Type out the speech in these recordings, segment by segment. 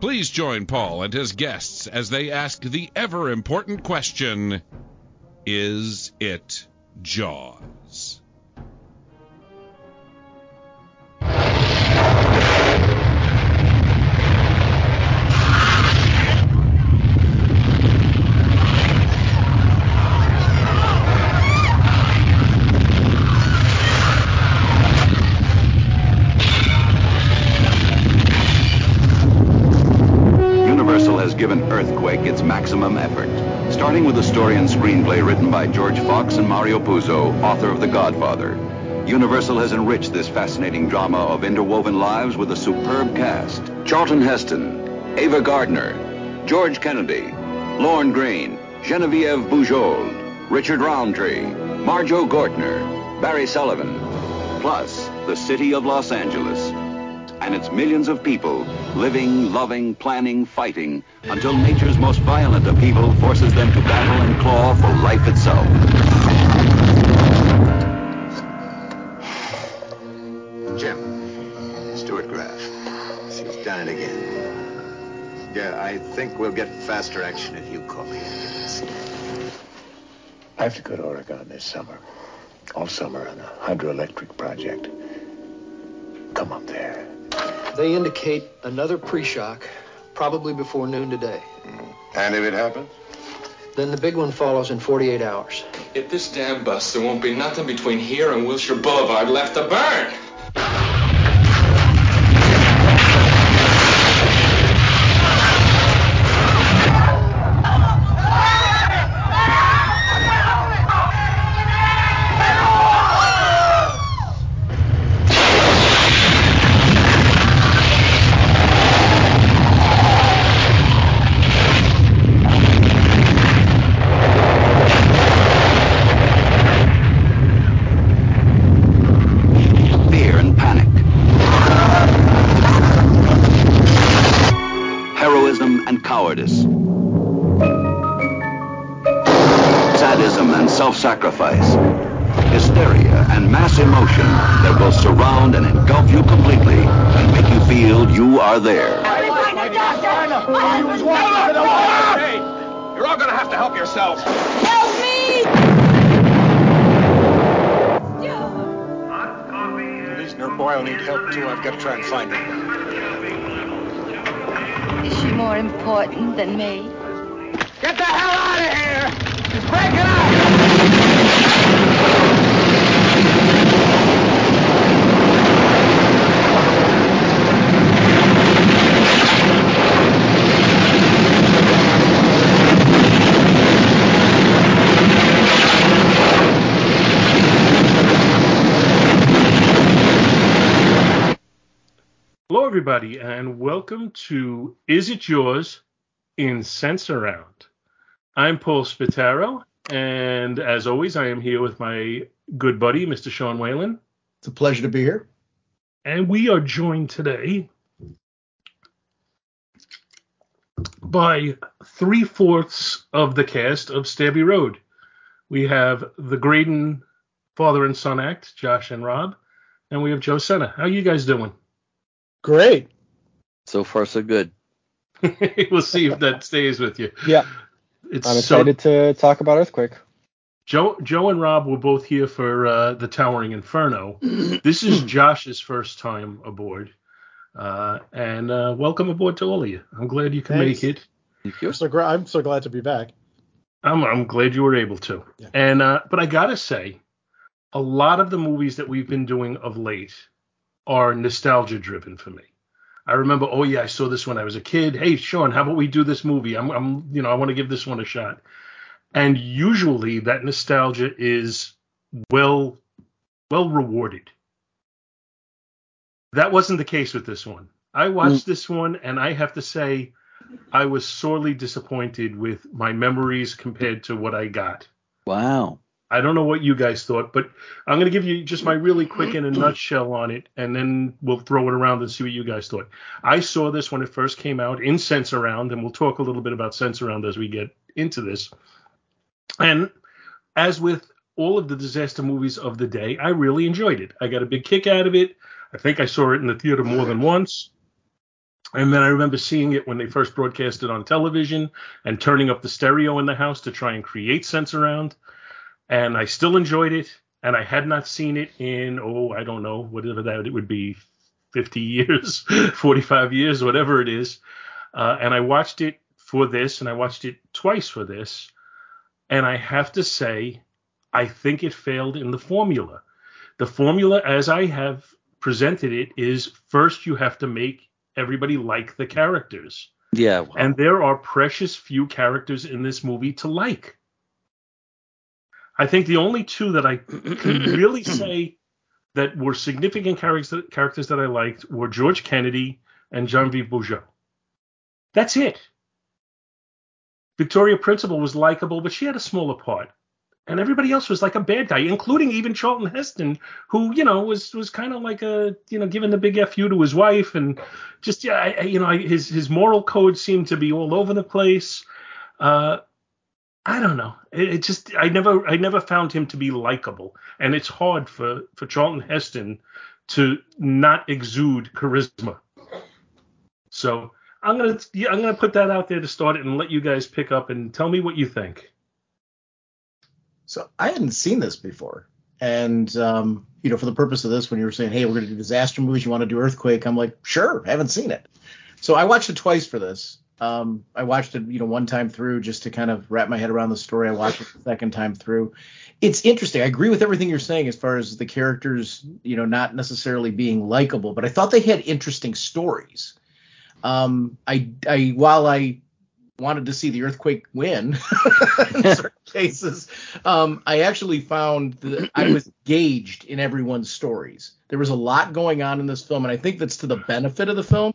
Please join Paul and his guests as they ask the ever important question Is it Jaws? Universal has enriched this fascinating drama of interwoven lives with a superb cast. Charlton Heston, Ava Gardner, George Kennedy, Lorne Greene, Genevieve Bujold, Richard Roundtree, Marjoe Gortner, Barry Sullivan, plus the city of Los Angeles and its millions of people living, loving, planning, fighting until nature's most violent upheaval forces them to battle and claw for life itself. She's done it again. Yeah, I think we'll get faster action if you call the ambulance. I have to go to Oregon this summer. All summer on a hydroelectric project. Come up there. They indicate another pre-shock, probably before noon today. Mm. And if it happens? Then the big one follows in 48 hours. If this dam busts, there won't be nothing between here and Wilshire Boulevard left to burn. Everybody, and welcome to Is It Jaws in Sensurround. I'm Paul Spataro, and as always, I am here with my good buddy, Mr. Sean Whalen, It's a pleasure to be here. and we are joined today by three fourths of the cast of Stabby Road. We have the Graydon father and son act, Josh and Rob, and we have Joe Senna. How you guys doing? Great. So far, so good. we'll see if that stays with you. Yeah. It's I'm excited so, to talk about Earthquake. Joe, Joe and Rob were both here for uh, the Towering Inferno. this is Josh's first time aboard, uh, and uh, welcome aboard to all of you. I'm glad you can Thanks. make it. Thank you. I'm so, gra- I'm so glad to be back. I'm, I'm glad you were able to. Yeah. And uh, but I gotta say, a lot of the movies that we've been doing of late are nostalgia driven for me. I remember, oh yeah, I saw this when I was a kid. Hey, Sean, how about we do this movie? I'm, I'm you know, I want to give this one a shot. And usually that nostalgia is well, well rewarded. That wasn't the case with this one. I watched mm. this one, and I have to say, I was sorely disappointed with my memories compared to what I got. Wow. I don't know what you guys thought, but I'm going to give you just my really quick in a mm-hmm. nutshell on it, and then we'll throw it around and see what you guys thought. I saw this when it first came out in Sensurround, and we'll talk a little bit about Sensurround as we get into this. And as with all of the disaster movies of the day, I really enjoyed it. I got a big kick out of it. I think I saw it in the theater more than once. And then I remember seeing it when they first broadcast it on television and turning up the stereo in the house to try and create Sensurround. And I still enjoyed it. And I had not seen it in, oh, I don't know, whatever that it would be, 50 years, 45 years, whatever it is. Uh, and I watched it for this, and I watched it twice for this. And I have to say, I think it failed in the formula. The formula, as I have presented it, is first you have to make everybody like the characters. Yeah. Wow. And there are precious few characters in this movie to like. I think the only two that I can really say that were significant characters characters that I liked were George Kennedy and Genevieve Bujold. That's it. Victoria Principal was likable, but she had a smaller part. And everybody else was like a bad guy, including even Charlton Heston, who you know was was kind of like a you know giving the big fu to his wife, and just yeah, I, you know his his moral code seemed to be all over the place. Uh, I don't know. It, it, just I never I never found him to be likable, and it's hard for for Charlton Heston to not exude charisma. So I'm gonna I'm gonna put that out there to start it and let you guys pick up and tell me what you think. So I hadn't seen this before, and um, you know, for the purpose of this, when you were saying, "Hey, we're gonna do disaster movies, you want to do earthquake?" I'm like, "Sure, haven't seen it." So I watched it twice for this. Um, I watched it, you know, one time through just to kind of wrap my head around the story. I watched it the second time through. It's interesting. I agree with everything you're saying as far as the characters, you know, not necessarily being likable, but I thought they had interesting stories. Um, I, I, while I wanted to see the earthquake win in certain cases, um, I actually found that I was gauged in everyone's stories. There was a lot going on in this film, and I think that's to the benefit of the film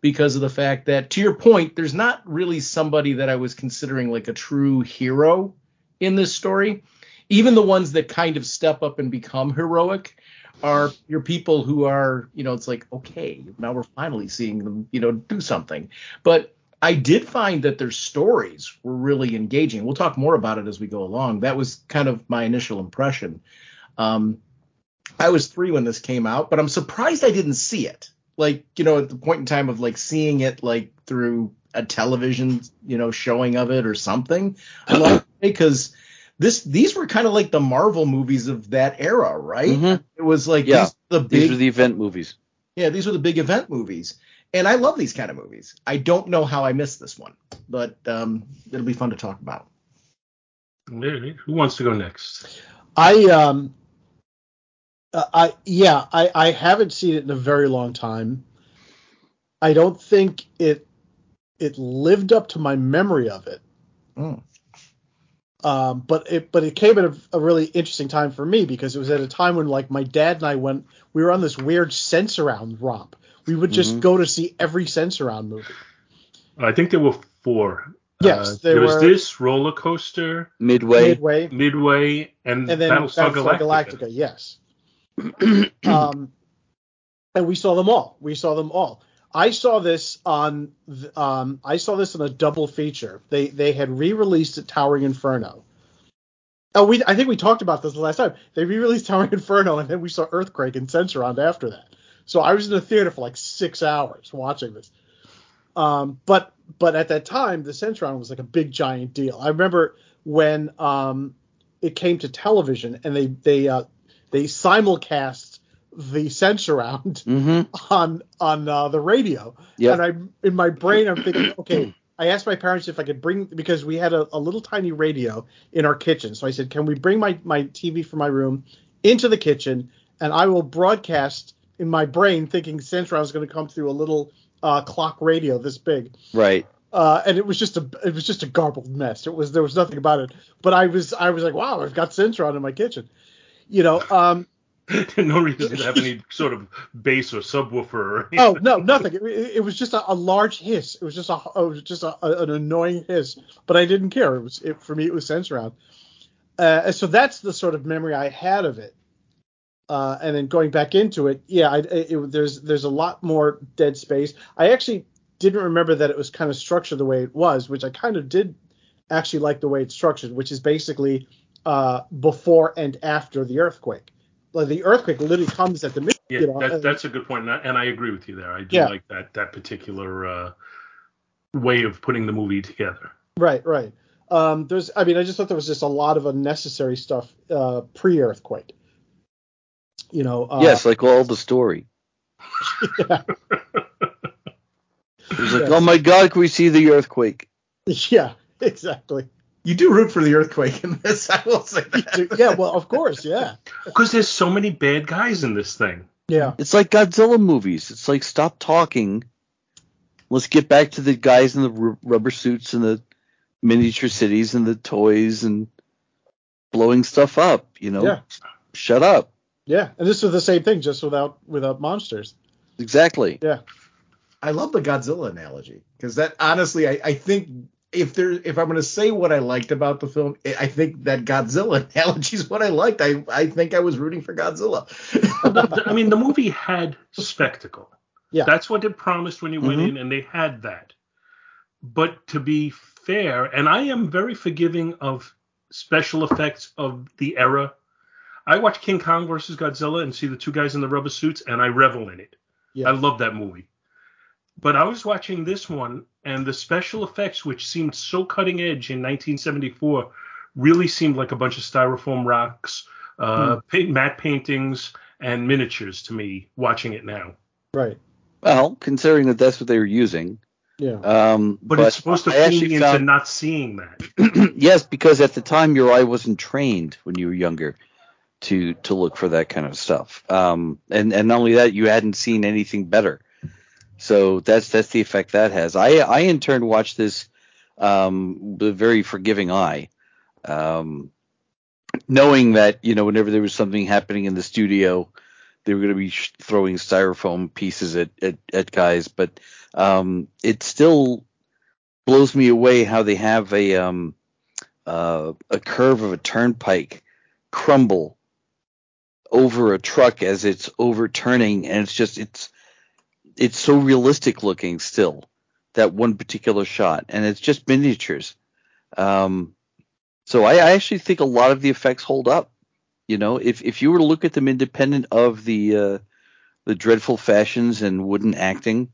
because of the fact that, to your point, there's not really somebody that I was considering like a true hero in this story. Even the ones that kind of step up and become heroic are your people who are, you know, it's like, okay, now we're finally seeing them, you know, do something. But I did find that their stories were really engaging. We'll talk more about it as we go along. That was kind of my initial impression. Um, I was three when this came out, but I'm surprised I didn't see it like you know at the point in time of like seeing it like through a television you know showing of it or something I love because this these were kind of like the Marvel movies of that era, right? Mm-hmm. It was like yeah, these the big these were the event movies. Yeah, these were the big event movies. And I love these kind of movies. I don't know how I missed this one, but um, it'll be fun to talk about. Who wants to go next? I um uh, I yeah, I, I haven't seen it in a very long time. I don't think it it lived up to my memory of it. Mm. Um, but it but it came at a, a, really interesting time for me because it was at a time when like my dad and I went we were on this weird Sensurround romp. We would just Mm-hmm. go to see every Sensurround movie. I think there were four. Yes, uh, there was were- this roller coaster, Midway. Midway, Midway, and, and then Battlestar Battlestar Galactica. Galactica. Yes. um, and we saw them all. We saw them all. I saw this on um, I saw this in a double feature. They they had re-released it Towering Inferno. Oh, we I think we talked about this the last time. They re-released Towering Inferno, and then we saw Earthquake and Sensurround after that. So I was in the theater for like six hours watching this. Um, but but at that time, the Sensurround was like a big giant deal. I remember when um, it came to television and they they uh, they simulcast the Sensurround Mm-hmm. on on uh, the radio. Yep. And I in my brain I'm thinking, okay, I asked my parents if I could bring because we had a, a little tiny radio in our kitchen. So I said, can we bring my my TV from my room into the kitchen and I will broadcast in my brain thinking Sensurround was going to come through a little uh, clock radio this big. Right. Uh, and it was just a it was just a garbled mess. It was there was nothing about it. But I was I was like, wow, I've got Sensurround in my kitchen. You know, um, no reason to have any sort of bass or subwoofer. Or anything. oh no, nothing. It, it was just a, a large hiss. It was just a it was just a, an annoying hiss. But I didn't care. It was it, for me. It was Sensurround. Uh, so that's the sort of memory I had of it. Uh, and then going back into it, yeah, I, it- there's there's a lot more dead space. I actually didn't remember that it was kind of structured the way it was, which I kind of did actually like the way it's structured, which is basically uh, before and after the earthquake. Like the earthquake literally comes at the mid. Yeah, you know, that, that's a good point, and I, and I agree with you there. I do Yeah. like that that particular uh, way of putting the movie together. Right, right. Um, there's, I mean, I just thought there was just a lot of unnecessary stuff uh, pre-earthquake. You know. Uh, yes, like all the story. Yeah. It was like, Yeah. oh my God, can we see the earthquake? Yeah. Exactly. You do root for the earthquake in this, I will say that. yeah. Well, of course. Yeah. Because there's so many bad guys in this thing. Yeah. It's like Godzilla movies. It's like stop talking. Let's get back to the guys in the ru- rubber suits and the miniature cities and the toys and blowing stuff up. You know, Yeah. shut up. Yeah. And this is the same thing, just without without monsters. Exactly. Yeah. I love the Godzilla analogy because that honestly, I, I think if there if I'm going to say what I liked about the film, I think that Godzilla analogy is what I liked. I I think I was rooting for Godzilla. I mean, the movie had spectacle. Yeah. That's what it promised when you went Mhm. in, and they had that. But to be fair, and I am very forgiving of special effects of the era. I watch King Kong versus Godzilla and see the two guys in the rubber suits, and I revel in it. Yeah. I love that movie. But I was watching this one, and the special effects, which seemed so cutting edge in 1974, really seemed like a bunch of styrofoam rocks, uh, pa- matte paintings, and miniatures to me. Watching it now, Right. Well, considering that that's what they were using. Yeah. Um, but, it's supposed to I fool me into found- not seeing that. yes, because at the time your eye wasn't trained when you were younger to to look for that kind of stuff. Um, and and not only that, you hadn't seen anything better. So that's that's the effect that has. I I in turn watched this um, with a very forgiving eye, um, knowing that you know whenever there was something happening in the studio, they were going to be throwing styrofoam pieces at at, at guys, but um, it still blows me away how they have a um uh, a curve of a turnpike crumble over a truck as it's overturning and it's just it's it's so realistic looking still that one particular shot and it's just miniatures um so I, I actually think a lot of the effects hold up you know if if you were to look at them independent of the uh the dreadful fashions and wooden acting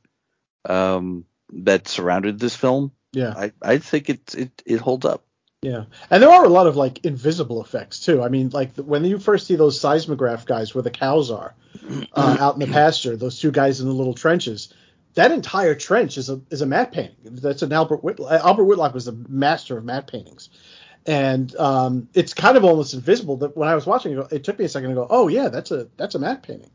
um that surrounded this film Yeah. I, I think it, it it holds up. Yeah, and there are a lot of like invisible effects too. I mean, like when you first see those seismograph guys where the cows are uh, out in the pasture, those two guys in the little trenches, that entire trench is a is a matte painting. That's an Albert Whitlock. Albert Whitlock was a master of matte paintings, and um, it's kind of almost invisible. That when I was watching it, it took me a second to go, oh yeah, that's a that's a matte painting.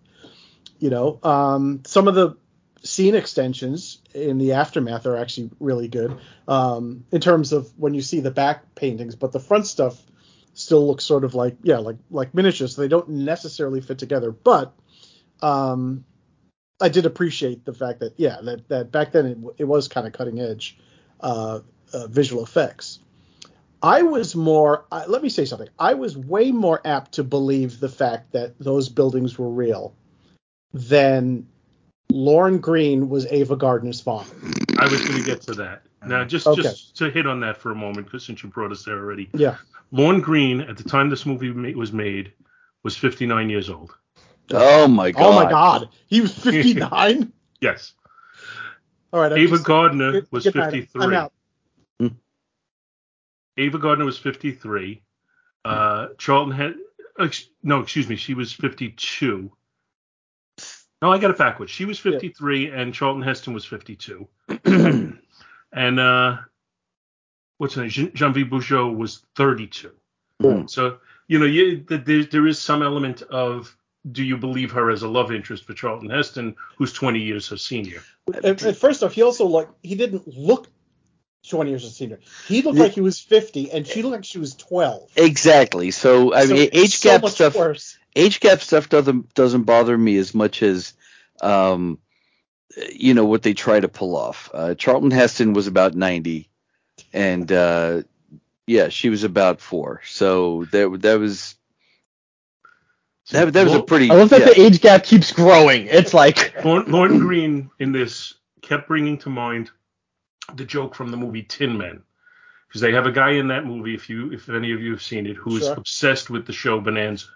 You know, um, some of the scene extensions in the aftermath are actually really good um, in terms of when you see the back paintings, but the front stuff still looks sort of like yeah, like like miniatures. So they don't necessarily fit together, but um, I did appreciate the fact that yeah, that that back then it, it was kind of cutting edge uh, uh, visual effects. I was more. Uh, let me say something. I was way more apt to believe the fact that those buildings were real than Lorne Greene was Ava Gardner's father. I was going to get to that. Now, just Okay. just to hit on that for a moment, because since you brought us there already. Yeah. Lorne Greene, at the time this movie was made, was 59 years old. Oh my god. Oh my God, he was 59. Yes. All right. I'm Ava just- Gardner good- was good night. 53. I'm out. Ava Gardner was 53. Uh, Charlton had ex- no, excuse me, she was 52. No, I got it backwards. She was 53 and Charlton Heston was 52. and uh, what's her name? Jean- Genevieve Bujold was 32. So you know, you, th- there, there is some element of do you believe her as a love interest for Charlton Heston, who's 20 years her senior? And, and first off, he also like he didn't look 20 years a senior. He looked like he was 50, and she looked like she was 12. Exactly. So I So mean, age so gap much stuff. worse. Age gap stuff doesn't doesn't bother me as much as, um, you know what they try to pull off. Uh, Charlton Heston was about ninety, and uh, yeah, she was about four. So that that was that, that was a pretty. I love that yeah. the age gap keeps growing. It's like Lorne, Lorne Greene in this kept bringing to mind the joke from the movie Tin Men, because they have a guy in that movie, if you if any of you have seen it, who is Sure. obsessed with the show Bonanza,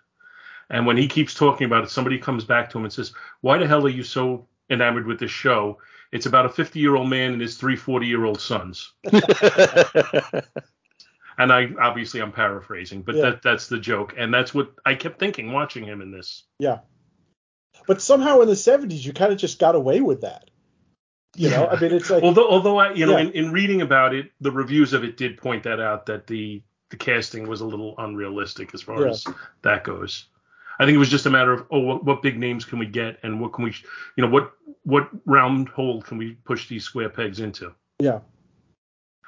and when he keeps talking about it, somebody comes back to him and says, "Why the hell are you so enamored with this show? It's about a 50 year old man and his three 40 year old sons." and I obviously I'm paraphrasing, but Yeah. that that's the joke, and that's what I kept thinking watching him in this. Yeah. But somehow in the 70s, you kind of just got away with that. You know, I mean, it's like although although I you know Yeah. in, in reading about it, the reviews of it did point that out that the the casting was a little unrealistic as far Yeah. as that goes. I think it was just a matter of oh what, what big names can we get and what can we you know what what round hole can we push these square pegs into. yeah.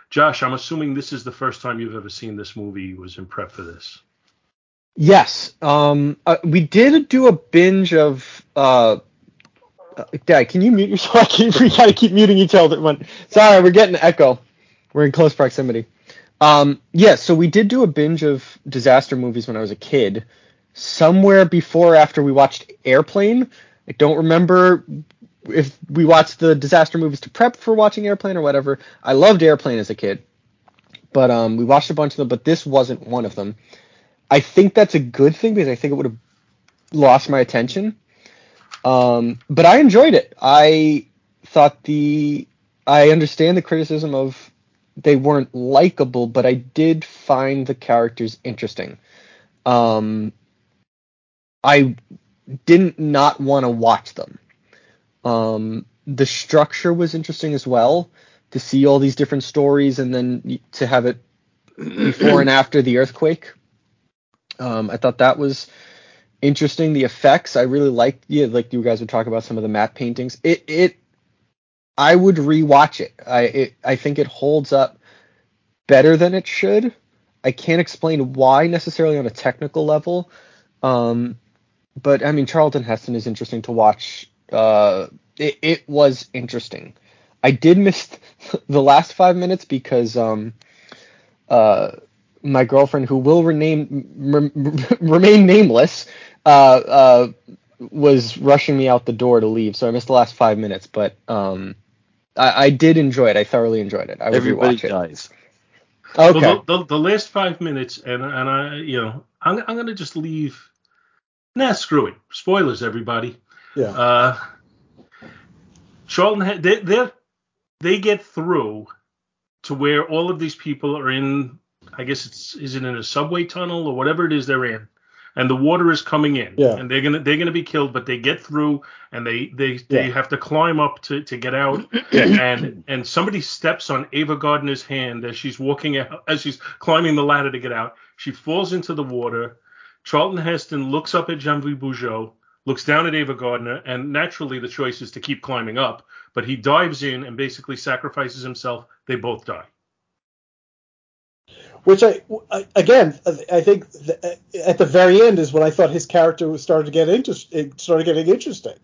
Josh, I'm assuming this is the first time you've ever seen this movie. Was in prep for this. Yes. Um. Uh, we did do a binge of. Uh. uh, Dad, can you mute yourself? I keep, we gotta keep muting each other. One. Sorry, we're getting an echo. We're in close proximity. Um. Yeah. So we did do a binge of disaster movies when I was a kid. Somewhere before or after we watched Airplane. I don't remember if we watched the disaster movies to prep for watching Airplane or whatever. I loved Airplane as a kid, but um, we watched a bunch of them. But this wasn't one of them. I think that's a good thing because I think it would have lost my attention. Um, but I enjoyed it. I thought the I understand the criticism of they weren't likable, but I did find the characters interesting. Um, I didn't not want to watch them. Um, the structure was interesting as well to see all these different stories and then to have it before and after the earthquake. Um, I thought that was interesting. The effects I really liked. Yeah, like you guys were talking about some of the matte paintings. It it I would rewatch it. I it, I think it holds up better than it should. I can't explain why necessarily on a technical level. Um, but I mean Charlton Heston is interesting to watch. Uh, it, it was interesting. I did miss the last five minutes because um, uh, my girlfriend, who will rename rem, remain nameless, uh, uh, was rushing me out the door to leave, so I missed the last five minutes. But um, I, I did enjoy it. I thoroughly enjoyed it. I would Everybody rewatch it. dies. Okay. Well, the, the, the last five minutes, and and I, you know, I'm I'm gonna just leave. Nah, screw it. Spoilers, everybody. Yeah. Uh, Charlton, ha- they they they get through to where all of these people are in. I guess it's is it in a subway tunnel or whatever it is they're in, and the water is coming in, Yeah. and they're gonna they're gonna be killed, but they get through, and they they they Yeah. have to climb up to to get out, and and somebody steps on Ava Gardner's hand as she's walking out as she's climbing the ladder to get out. She falls into the water. Charlton Heston looks up at Jean-Louis Bugeaud, looks down at Ava Gardner, and naturally the choice is to keep climbing up, but he dives in and basically sacrifices himself. They both die. Which I, I again, I think th- uh, at the very end is when I thought his character was started to get interest, started getting interesting.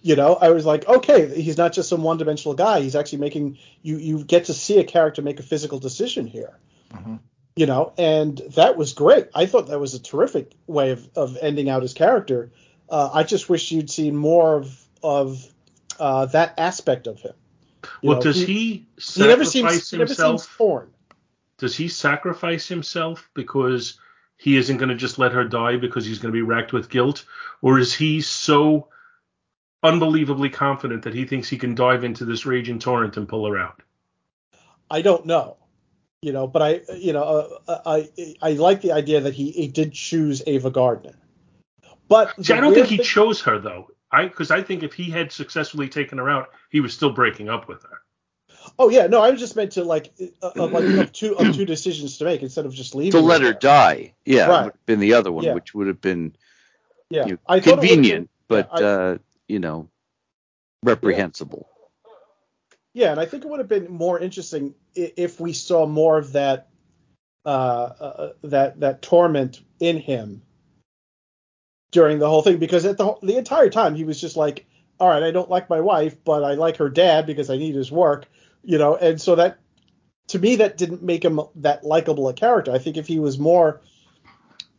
You know, I was like, okay, he's not just some one-dimensional guy. He's actually making you you get to see a character make a physical decision here. Mm-hmm. You know, and that was great. I thought that was a terrific way of, of ending out his character. Uh, I just wish you'd seen more of of uh, that aspect of him. You Well, know, does he, he he never seems he never himself? seems torn. Does he sacrifice himself because he isn't going to just let her die because he's going to be racked with guilt, or is he so unbelievably confident that he thinks he can dive into this raging torrent and pull her out? I don't know. You know, but I you know uh, I I like the idea that he, he did choose Ava Gardner. But See, I don't think he thing- chose her though. I because I think if he had successfully taken her out, he was still breaking up with her. Oh yeah, no, I was just meant to like uh, of like of two of two decisions to make instead of just leaving. to let her there. die. Yeah, Right. would have been the other one, Yeah. which would have been Yeah, you know, I thought it would've convenient, been- but yeah, I- uh, you know, reprehensible. Yeah, and I think it would have been more interesting if we saw more of that uh, uh that that torment in him during the whole thing because at the the entire time he was just like, all right, I don't like my wife, but I like her dad because I need his work, you know, and so that to me that didn't make him that likable a character. I think if he was more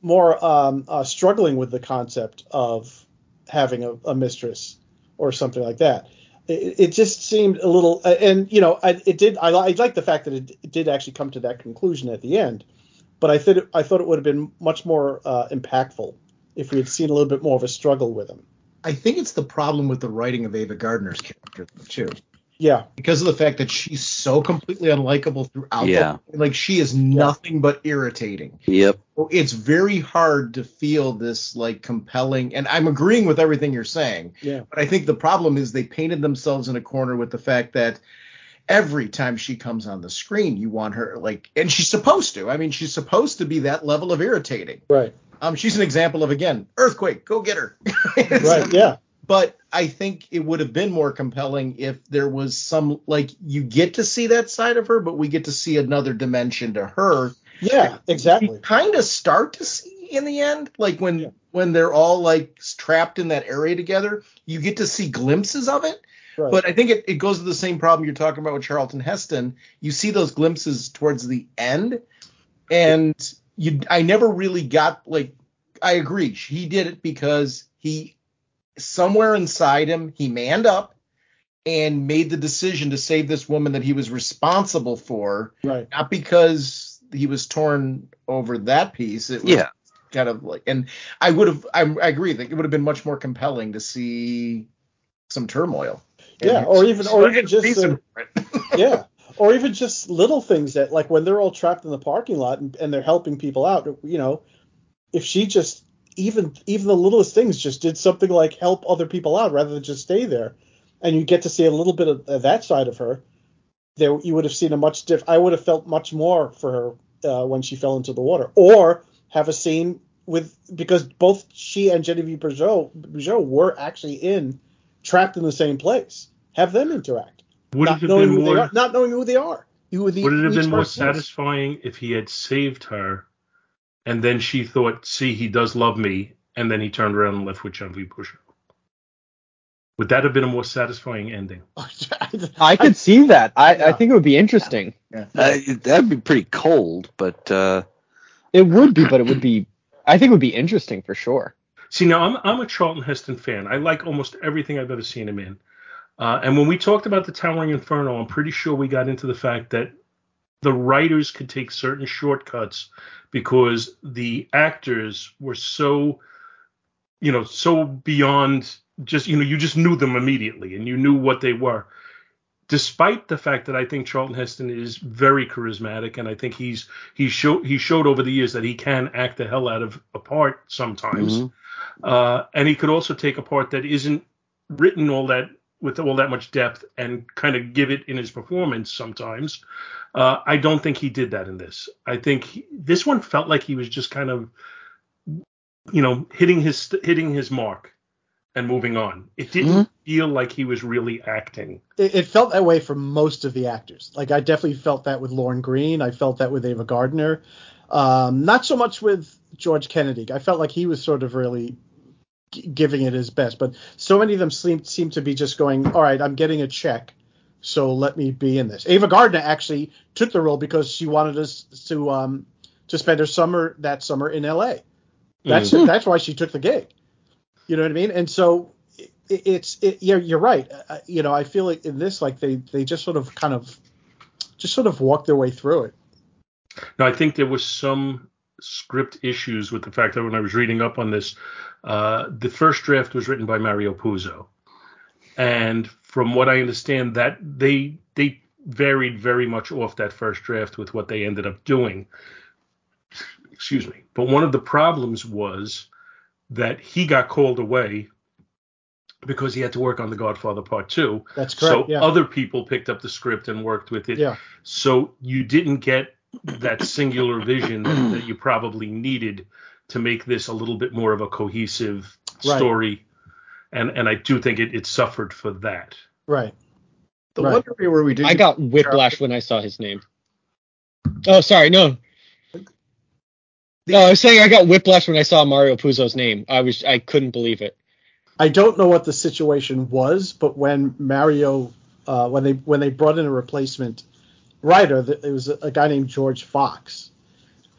more um, uh, struggling with the concept of having a, a mistress or something like that, it, it just seemed a little. uh, And you know, I, it did. I, I like the fact that it, it did actually come to that conclusion at the end, but I thought it, I thought it would have been much more uh, impactful if we had seen a little bit more of a struggle with him. I think it's the problem with the writing of Ava Gardner's character too. Yeah, because of the fact that she's so completely unlikable throughout. the- Yeah. like she is nothing but irritating. Yep. It's very hard to feel this like compelling, and I'm agreeing with everything you're saying. Yeah. But I think the problem is they painted themselves in a corner with the fact that every time she comes on the screen, you want her like, and she's supposed to. I mean, she's supposed to be that level of irritating. Right. Um, she's an example of again, earthquake, go get her. Right. Yeah. But I think it would have been more compelling if there was some like you get to see that side of her, but we get to see another dimension to her. Yeah. Exactly. Kind of start to see in the end, like when when they're all like trapped in that area together, you get to see glimpses of it. Right. But I think it, it goes to the same problem you're talking about with Charlton Heston. You see those glimpses towards the end, and you I never really got like I agree. He did it because he somewhere inside him he manned up and made the decision to save this woman that he was responsible for. Right. Not because he was torn over that piece. It was Yeah. kind of like and I would have I, I agree that it would have been much more compelling to see some turmoil. Yeah, or even or even just reason uh, yeah, or even just little things that like when they're all trapped in the parking lot and, and they're helping people out. You know, if she just even even the littlest things just did something like help other people out rather than just stay there, and you get to see a little bit of, of that side of her. There, you would have seen a much diff. I would have felt much more for her uh, when she fell into the water, or have a scene with because both she and Genevieve Bujold, Bujold were actually in trapped in the same place. Have them interact. Would not knowing who more? they are, not knowing who they are. Who the, Would it have been more person is. satisfying if he had saved her, and then she thought, "See, he does love me," and then he turned around and left with Genevieve Bush? Would that have been a more satisfying ending? I could see that. I, I think it would be interesting. Uh, that'd be pretty cold, but uh, It would be, but it would be. I think it would be interesting for sure. See, now I'm I'm a Charlton Heston fan. I like almost everything I've ever seen him in. Uh, and when we talked about the Towering Inferno, I'm pretty sure we got into the fact that the writers could take certain shortcuts because the actors were so, you know, so beyond just, you know, you just knew them immediately and you knew what they were. Despite the fact that I think Charlton Heston is very charismatic and I think he's he showed he showed over the years that he can act the hell out of a part sometimes. Mhm. Uh, and he could also take a part that isn't written all that with all that much depth and kind of give it in his performance sometimes. Uh, I don't think he did that in this. I think he, this one felt like he was just kind of, you know, hitting his hitting his mark and moving on. It didn't feel like he was really acting. It, it felt that way for most of the actors. Like I definitely felt that with Lorne Greene. I felt that with Ava Gardner. Um, not so much with George Kennedy. I felt like he was sort of really g- giving it his best. But so many of them seem seem to be just going, all right, I'm getting a check, so let me be in this. Ava Gardner actually took the role because she wanted us to um to spend her summer that summer in L.A. That's Mhm. that's why she took the gig. You know what I mean? And so it, it's it, you're you're right. Uh, you know, I feel like in this, like they they just sort of kind of just sort of walked their way through it. Now, I think there was some script issues with the fact that when I was reading up on this, uh, the first draft was written by Mario Puzo, and from what I understand, that they they varied very much off that first draft with what they ended up doing. Excuse me. But one of the problems was that he got called away because he had to work on The Godfather Part Two. That's correct. So yeah. other people picked up the script and worked with it. Yeah. So you didn't get that singular vision that, that you probably needed to make this a little bit more of a cohesive Right. story. And and I do think it, it suffered for that. Right. The Right. one area where we did I got whiplash when I saw his name. Oh, sorry, no. No, I was saying I got whiplash when I saw Mario Puzo's name. I was I couldn't believe it. I don't know what the situation was, but when Mario, uh, when they when they brought in a replacement writer, th- it was a, a guy named George Fox,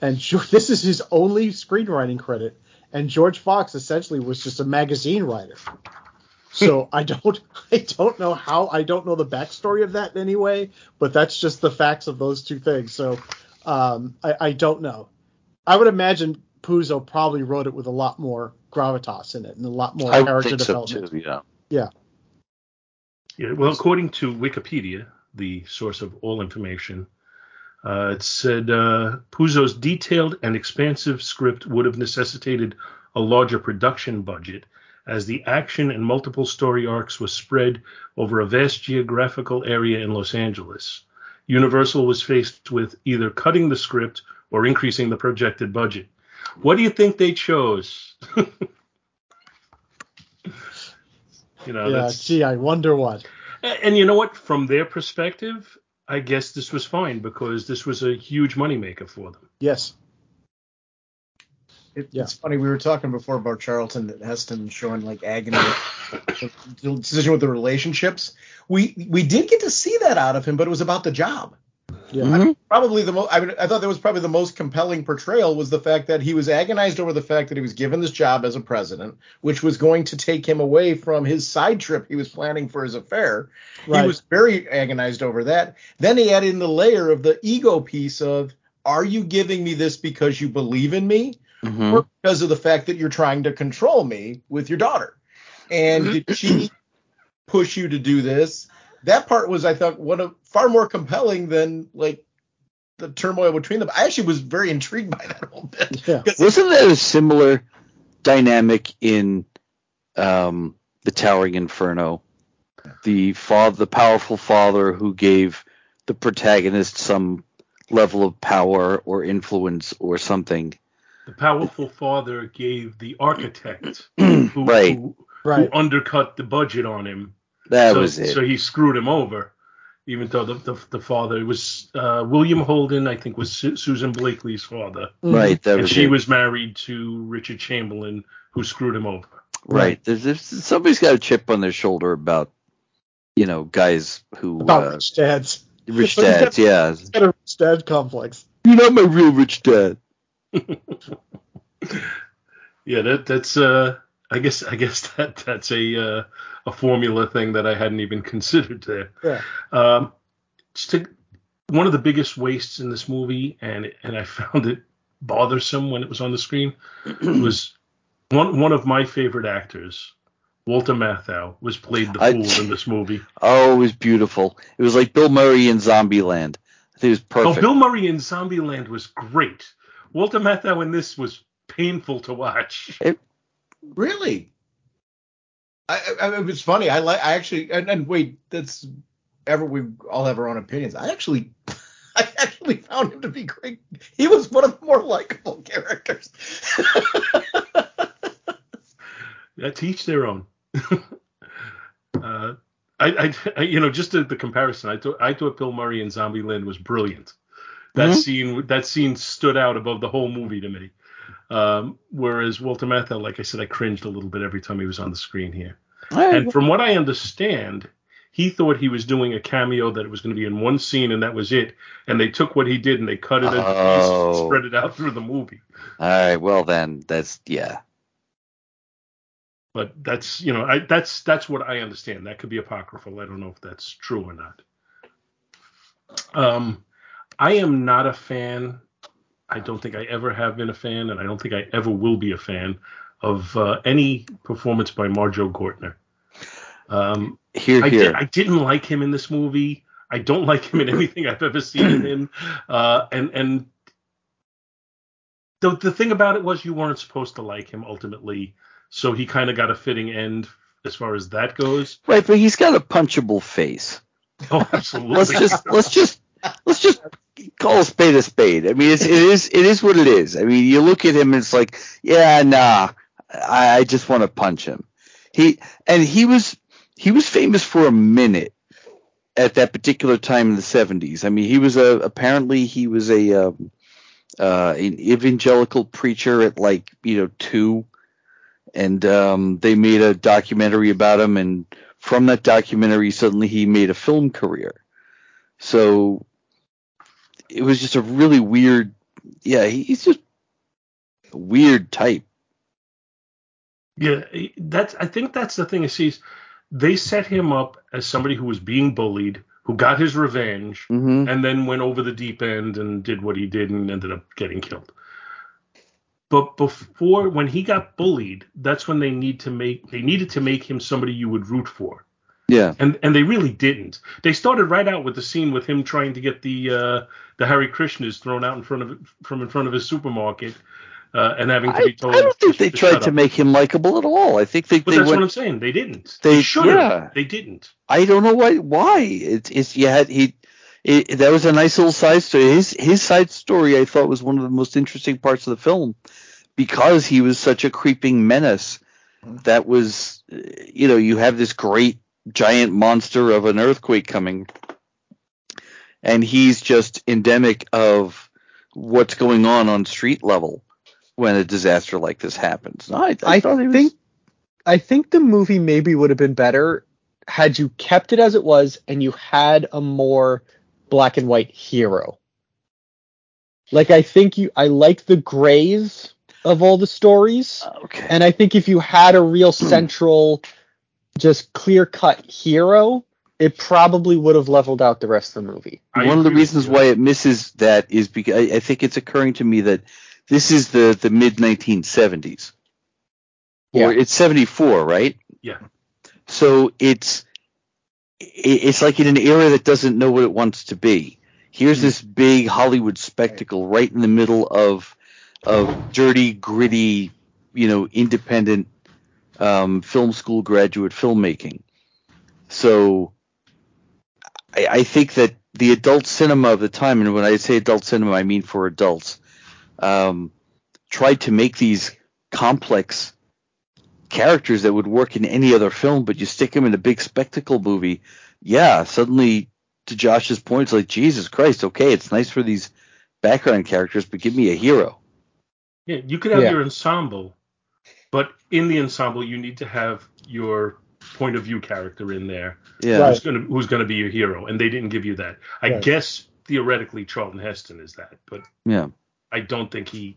and this is his only screenwriting credit. And George Fox essentially was just a magazine writer. So I don't I don't know how I don't know the backstory of that in any way, but that's just the facts of those two things. So um, I, I don't know. I would imagine Puzo probably wrote it with a lot more gravitas in it and a lot more I character think so development. too. Yeah. Yeah. Yeah, well, according to Wikipedia, the source of all information, uh, it said uh, Puzo's detailed and expansive script would have necessitated a larger production budget, as the action and multiple story arcs were spread over a vast geographical area in Los Angeles. Universal was faced with either cutting the script or increasing the projected budget. What do you think they chose? you know, yeah, gee, I wonder what. And and you know what? From their perspective, I guess this was fine because this was a huge moneymaker for them. Yes. It, Yeah. It's funny we were talking before about Charlton that Heston showing like agony, the decision with the relationships. We we did get to see that out of him, but it was about the job. Yeah. Mm-hmm. Probably the most. I mean, I thought that was probably the most compelling portrayal was the fact that he was agonized over the fact that he was given this job as a president, which was going to take him away from his side trip he was planning for his affair. Right. He was very agonized over that. Then he added in the layer of the ego piece of, are you giving me this because you believe in me? Mhm. or because of the fact that you're trying to control me with your daughter. And did she push you to do this? That part was, I thought, one of far more compelling than like the turmoil between them. I actually was very intrigued by that whole bit. Yeah. 'Cause- Wasn't that a similar dynamic in um, the Towering Inferno? The father, the powerful father who gave the protagonist some level of power or influence or something. The powerful father gave the architect who, Right. who, Right. who undercut the budget on him. That so, was it. So he screwed him over. Even though the, the, the father it was uh, William Holden, I think was Su- Susan Blakely's father, right. That and was she it. was married to Richard Chamberlain, who screwed him over. right. There's, there's, somebody's got a chip on their shoulder about, you know, guys who About uh, rich dads. rich dads. Yeah. He's got a rich dad complex. You're not my real rich dad. Yeah, that that's uh I guess I guess that that's a uh, a formula thing that I hadn't even considered there. Yeah. Um, just to, one of the biggest wastes in this movie, and and I found it bothersome when it was on the screen, was one one of my favorite actors, Walter Matthau, was played the I- fool in this movie. Oh, it was beautiful. It was like Bill Murray in Zombieland. I think it was perfect. Oh, Bill Murray in Zombieland was great. Walter Matthau in this was painful to watch. Really? I, I, I- it was funny. I like. I actually. And, and wait, that's ever. We all have our own opinions. I actually. I actually found him to be great. He was one of the more likable characters. Yeah, to each their own. uh, I, I, I, you know, just the, the comparison. I thought, I thought Bill Murray in Zombieland was brilliant. That Mhm. scene, that scene stood out above the whole movie to me. Um, whereas Walter Matthau, like I said, I cringed a little bit every time he was on the screen here. Right. And from what I understand, he thought he was doing a cameo that it was going to be in one scene and that was it. And they took what he did and they cut it pieces and Oh. spread it out through the movie. All right. Well, then that's yeah. but that's you know I, that's that's what I understand. That could be apocryphal. I don't know if that's true or not. Um, I am not a fan. I don't think I ever have been a fan, and I don't think I ever will be a fan of uh, any performance by Marjoe Gortner. Um, Here, I, here. Did, I didn't like him in this movie. I don't like him in anything I've ever seen him. Uh, and and the the thing about it was you weren't supposed to like him ultimately, so he kind of got a fitting end as far as that goes. Right, but he's got a punchable face. Oh, absolutely. let's just let's just let's just call a spade a spade. I mean, it's, it is it is what it is. I mean, you look at him and it's like, yeah, nah, I, I just want to punch him. He and he was he was famous for a minute at that particular time in the 70s. I mean, he was a apparently he was a um, uh, an evangelical preacher at like you know two, and um, they made a documentary about him, and from that documentary, suddenly he made a film career. So it was just a really weird. Yeah, he's just a weird type. Yeah, that's. I think that's the thing. Is he's they set him up as somebody who was being bullied, who got his revenge, Mhm. and then went over the deep end and did what he did and ended up getting killed. But before, when he got bullied, that's when they need to make they needed to make him somebody you would root for, Yeah. and and they really didn't. They started right out with the scene with him trying to get the uh, the Hare Krishnas thrown out in front of from in front of his supermarket, uh, and having to be told. I don't think they to tried to make him likable at all. I think they But they that's went, what I'm saying. They didn't. They- They should have. yeah. They didn't. I don't know why. Why it's it's you had he. It, that was a nice little side story. His his side story I thought was one of the most interesting parts of the film because he was such a creeping menace. That was, uh, you know, you have this great giant monster of an earthquake coming, and he's just endemic of what's going on on street level when a disaster like this happens. I, I, I thought he was, think I think the movie maybe would have been better had you kept it as it was and you had a more black and white hero. Like I think you I like the grays of all the stories. Uh, okay. And I think if you had a real central just clear cut hero, it probably would have leveled out the rest of the movie. One of the reasons why it misses that is because I, I think it's occurring to me that this is the the mid 1970s, Yeah. or it's 74, right? Yeah. So it's it's like in an era that doesn't know what it wants to be. Here's this big Hollywood spectacle right in the middle of of dirty, gritty, you know, independent um, film school graduate filmmaking. So I, I think that the adult cinema of the time, and when I say adult cinema, I mean for adults, um, tried to make these complex characters that would work in any other film, but you stick them in a big spectacle movie, yeah, suddenly, to Josh's point, it's like Jesus Christ. Okay, it's nice for these background characters, but give me a hero. Yeah, you could have Yeah. your ensemble, but in the ensemble you need to have your point of view character in there. Yeah. Right. Who's gonna who's gonna be your hero, and they didn't give you that. I Right. guess theoretically Charlton Heston is that, but Yeah. I don't think he.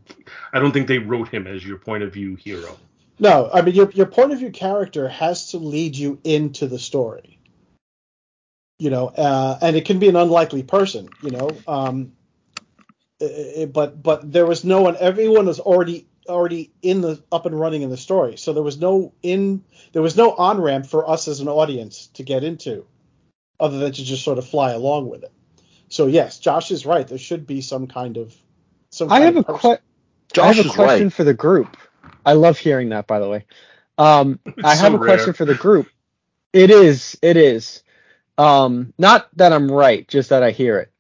I don't think they wrote him as your point of view hero. No, I mean your your point of view character has to lead you into the story. You know, uh, and it can be an unlikely person. You know, um, i- i- but but there was no one. Everyone was already already in the up and running in the story, so there was no in there was no on ramp for us as an audience to get into, other than to just sort of fly along with it. So yes, Josh is right. There should be some kind of some. I Kind have a of person. que- I Josh have a is question right. for the group. I love hearing that, by the way. Um, I It's have so a question rare. for the group. It is. It is. Um, not that I'm right, just that I hear it.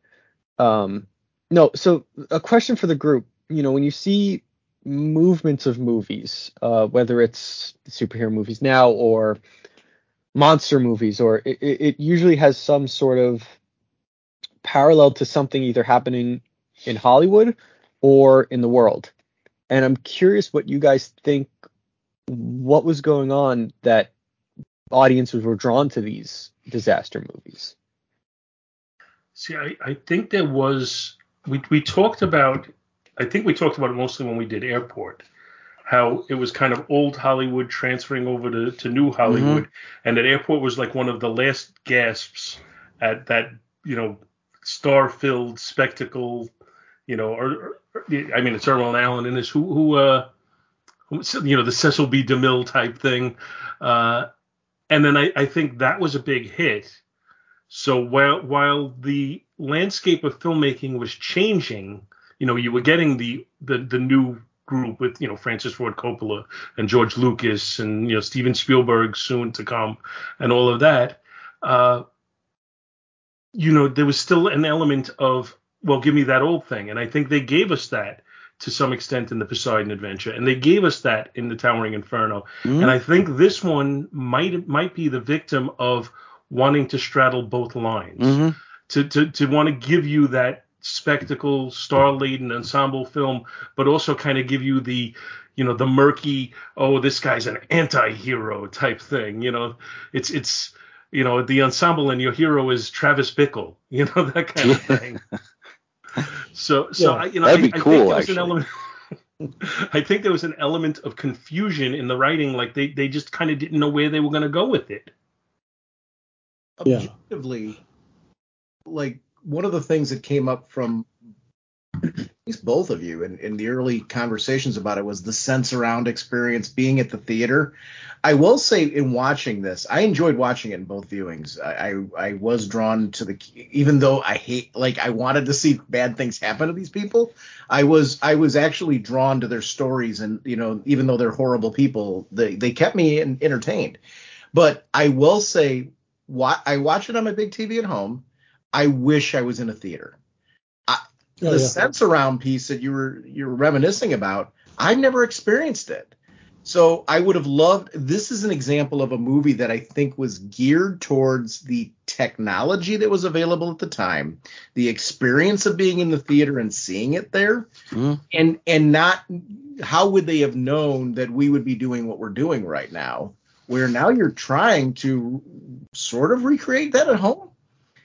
Um, no. So a question for the group. You know, when you see movements of movies, uh, whether it's superhero movies now or monster movies, or it, it usually has some sort of parallel to something either happening in Hollywood or in the world. And I'm curious what you guys think what was going on that audiences were drawn to these disaster movies. See, I, I think there was we we talked about I think we talked about it mostly when we did Airport. how it was kind of old Hollywood transferring over to, to new Hollywood, Mm-hmm. and that airport was like one of the last gasps at that you know star-filled spectacle, you know, or, or I mean it's Irwin Allen in this who who uh you know the Cecil B. DeMille type thing, uh, and then I, I think that was a big hit. So while while the landscape of filmmaking was changing, you know, you were getting the the the new group with you know Francis Ford Coppola and George Lucas and you know Steven Spielberg soon to come and all of that. Uh, you know, there was still an element of well, give me that old thing, and I think they gave us that to some extent in the Poseidon Adventure, and they gave us that in the Towering Inferno, Mhm. and I think this one might might be the victim of wanting to straddle both lines Mhm. to to to want to give you that spectacle, star laden ensemble film, but also kind of give you the you know the murky oh this guy's an anti-hero type thing you know it's it's you know the ensemble and your hero is Travis Bickle you know that kind of thing so so Yeah. I, you know That'd I, be I cool, think there was actually. an element I think there was an element of confusion in the writing like they they just kind of didn't know where they were going to go with it Yeah. objectively, like one of the things that came up from at least both of you in, in the early conversations about it was the Sensurround experience being at the theater. I will say in watching this, I enjoyed watching it in both viewings. I, I, I was drawn to the even though I hate like I wanted to see bad things happen to these people. I was I was actually drawn to their stories and you know even though they're horrible people, they they kept me en- entertained. But I will say, I watch it on my big TV at home. I wish I was in a theater. I, Oh, the yeah. Sensurround piece that you were you were reminiscing about, I've never experienced it. So I would have loved. This is an example of a movie that I think was geared towards the technology that was available at the time, the experience of being in the theater and seeing it there, Mhm. and and not how would they have known that we would be doing what we're doing right now, where now you're trying to sort of recreate that at home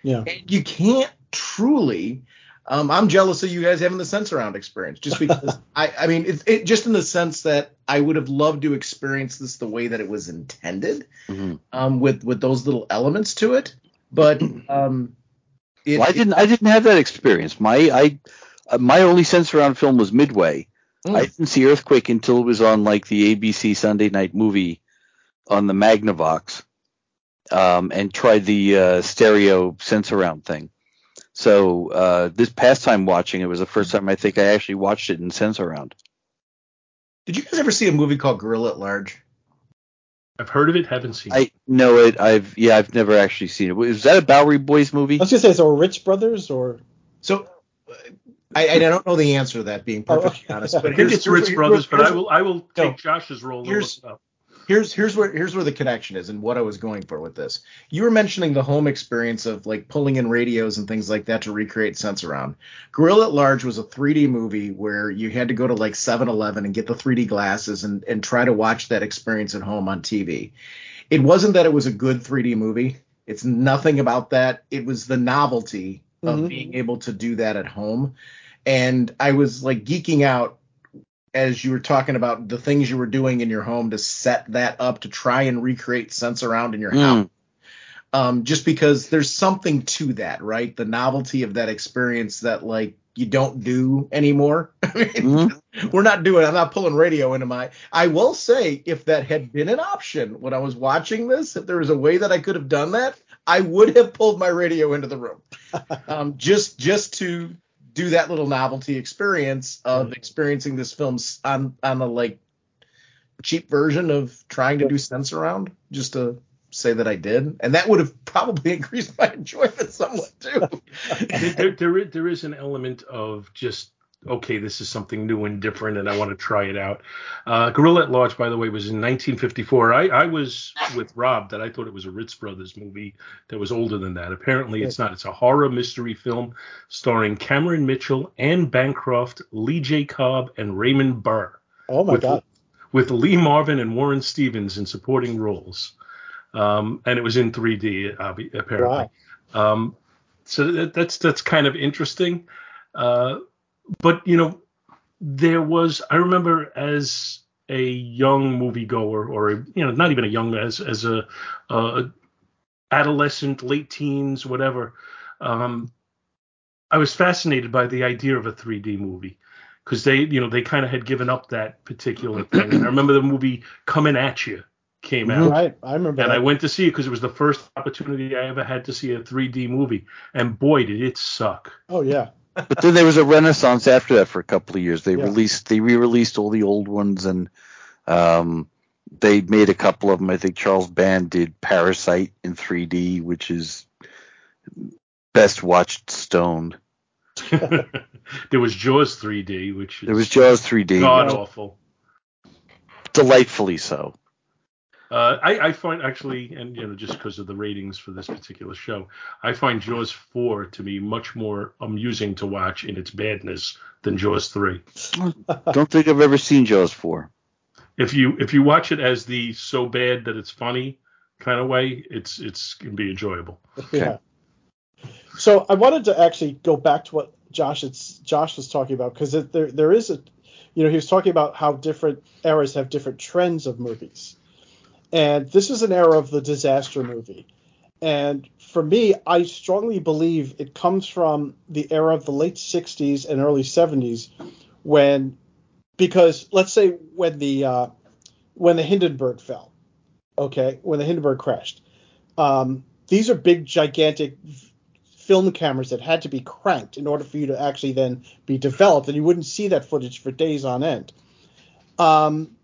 Yeah. and you can't truly. Um, I'm jealous of you guys having the Sensurround experience, just because I, I mean, it, it just in the sense that I would have loved to experience this the way that it was intended, Mhm. um, with with those little elements to it. But um, it, Well, I didn't. I didn't have that experience. My I uh, my only Sensurround film was Midway. Mm. I didn't see Earthquake until it was on like the ABC Sunday Night Movie on the Magnavox, um, and tried the uh, stereo Sensurround thing. So uh, this past time watching it was the first time I think I actually watched it in Sensurround. Did you guys ever see a movie called Gorilla at Large? I've heard of it haven't seen it I know it. I've yeah. I've never actually seen it. Was that a Bowery Boys movie? I was gonna say, so Ritz Brothers or So uh, I, I don't know the answer to that, being perfectly Oh, honest. But I think here's- it's Ritz Brothers, but I will I will take No. Josh's role and Here's- it up. Here's here's where here's where the connection is and what I was going for with this. You were mentioning the home experience of like pulling in radios and things like that to recreate Sensurround. Gorilla at Large was a 3D movie where you had to go to like 7-Eleven and get the 3D glasses and and try to watch that experience at home on TV. It wasn't that it was a good 3D movie. It's nothing about that. It was the novelty of Mhm. being able to do that at home. And I was like geeking out as you were talking about the things you were doing in your home to set that up to try and recreate Sensurround in your Mm. house. Um, just because there's something to that, right? The novelty of that experience that like you don't do anymore. I mean, Mhm. we're not doing. I'm not pulling radio into my. I will say, if that had been an option when I was watching this, if there was a way that I could have done that, I would have pulled my radio into the room, um, just just to do that little novelty experience of mm-hmm. experiencing this film on on a like cheap version of trying to do Sensurround, just to say that I did, and that would have probably increased my enjoyment somewhat too. there, there, there, is, there is an element of just okay, this is something new and different, and I want to try it out. Uh, Gorilla at Large, by the way, was in 1954. I, I was with Rob that I thought it was a Ritz Brothers movie that was older than that. Apparently, it's not. It's a horror mystery film starring Cameron Mitchell, Anne Bancroft, Lee J. Cobb, and Raymond Burr. oh my with, god, with Lee Marvin and Warren Stevens in supporting roles. Um, and it was in 3D, uh, apparently. wow, Um, so that, that's that's kind of interesting. Uh, but you know, there was I remember as a young moviegoer, or a, you know, not even a young as as a, a adolescent, late teens, whatever, um, I was fascinated by the idea of a 3D movie because they, you know, they kind of had given up that particular thing. And I remember the movie Coming at You came out. Right, I remember. And that. I went to see it because it was the first opportunity I ever had to see a 3D movie. And boy, did it suck. Oh yeah. But then there was a renaissance after that for a couple of years. They Yeah. released, they re-released all the old ones, and um, they made a couple of them. I think Charles Band did Parasite in 3D, which is best watched stoned. there was Jaws 3D, which is There was Jaws 3D, god awful. delightfully so. Uh, I, I find actually, and you know, just because of the ratings for this particular show, I find Jaws four to be much more amusing to watch in its badness than Jaws three. Don't think I've ever seen Jaws 4. If you if you watch it as the so bad that it's funny kind of way, it's it's can be enjoyable. Yeah. So I wanted to actually go back to what Josh it's, Josh was talking about because there there is a, you know, he was talking about how different eras have different trends of movies, and this is an era of the disaster movie, and for me, I strongly believe it comes from the era of the late '60s and early '70s, when, because let's say when the uh, when the Hindenburg fell, okay, when the Hindenburg crashed, um, these are big, gigantic film cameras that had to be cranked in order for you to actually then be developed, and you wouldn't see that footage for days on end. Um,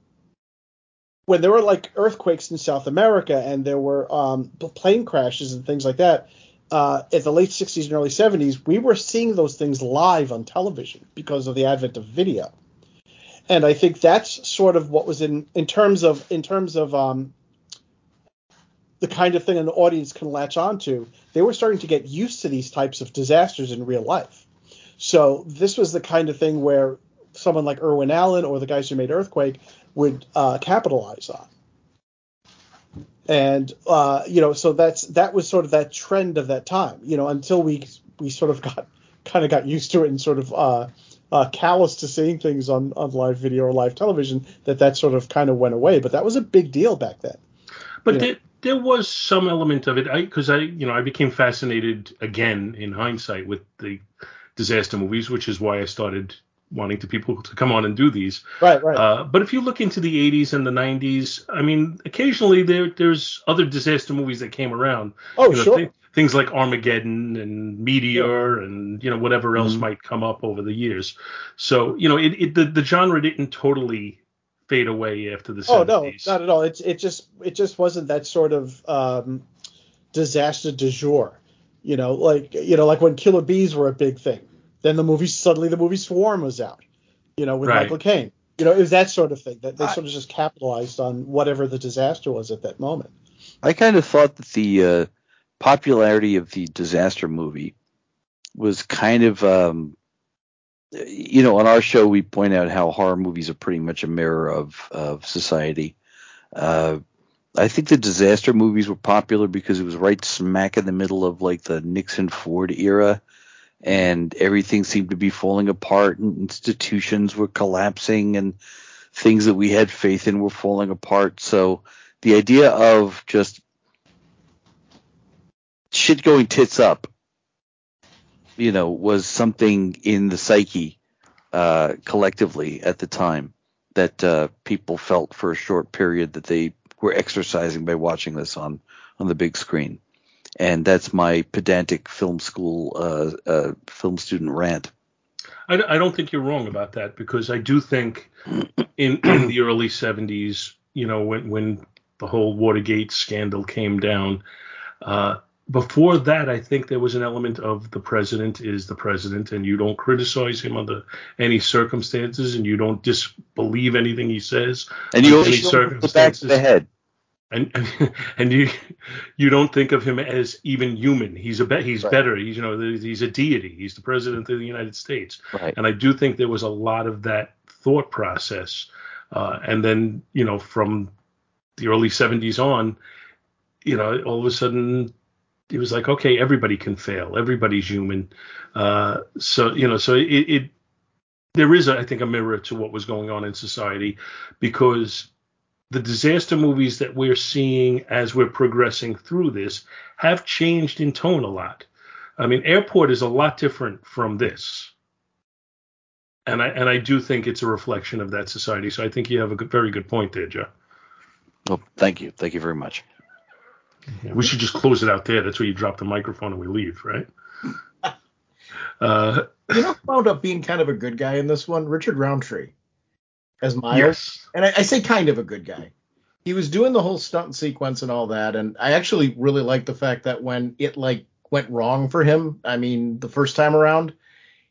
when there were like earthquakes in South America and there were um, plane crashes and things like that uh, in the late 60s and early 70s, we were seeing those things live on television because of the advent of video. And I think that's sort of what was in in terms of in terms of um, the kind of thing an audience can latch onto. They were starting to get used to these types of disasters in real life. So this was the kind of thing where someone like Irwin Allen or the guys who made Earthquake would uh, capitalize on. And uh, you know, so that's that was sort of that trend of that time. You know, until we we sort of got kind of got used to it and sort of uh, uh, callous to seeing things on on live video or live television that that sort of kind of went away. But that was a big deal back then. But there, there was some element of it because I, you know, I became fascinated again in hindsight with the disaster movies, which is why I started wanting to people to come on and do these. Right, right. Uh, but if you look into the 80s and the 90s, I mean, occasionally there there's other disaster movies that came around. Oh, You know, sure. thi- things like Armageddon and Meteor and you know whatever else Mm-hmm. might come up over the years. So you know, it, it the, the genre didn't totally fade away after the 70s. Oh no, not at all. It's it just it just wasn't that sort of um, disaster du jour. You know, like you know, like when Killer Bees were a big thing. Then the movie suddenly the movie Swarm was out. You know, with Right. Michael Caine. You know, it was that sort of thing that they sort of just capitalized on whatever the disaster was at that moment. I kind of thought that the uh, popularity of the disaster movie was kind of, um, you know, on our show we point out how horror movies are pretty much a mirror of of society. Uh, I think the disaster movies were popular because it was right smack in the middle of like the Nixon Ford era, and everything seemed to be falling apart, and institutions were collapsing, and things that we had faith in were falling apart. So the idea of just shit going tits up, you know, was something in the psyche uh, collectively at the time that uh, people felt for a short period that they were exercising by watching this on on the big screen. And that's my pedantic film school uh, uh, film student rant. I, I don't think you're wrong about that because I do think in in the early 70s, you know, when when the whole Watergate scandal came down, uh, before that, I think there was an element of the president is the president, and you don't criticize him under any circumstances, and you don't disbelieve anything he says And you always any shoot him in the back of the head. And and, and you you don't think of him as even human. He's a be, he's Right. better. He's you know he's a deity. He's the president of the United States. Right. And I do think there was a lot of that thought process. Uh, and then you know from the early 70s on, you know all of a sudden it was like okay everybody can fail. Everybody's human. Uh, so you know so it, it there is, I think, a mirror to what was going on in society because the disaster movies that we're seeing as we're progressing through this have changed in tone a lot. I mean, Airport is a lot different from this. And I and I do think it's a reflection of that society. So I think you have a good, very good point there, Joe. Well, thank you. Thank you very much. Yeah, we should just close it out there. That's where you drop the microphone and we leave, right? Uh, you know, wound up being kind of a good guy in this one, Richard Roundtree, as Miles. Yes. And I, I say kind of a good guy. He was doing the whole stunt sequence and all that, and I actually really like the fact that when it like went wrong for him, I mean, the first time around,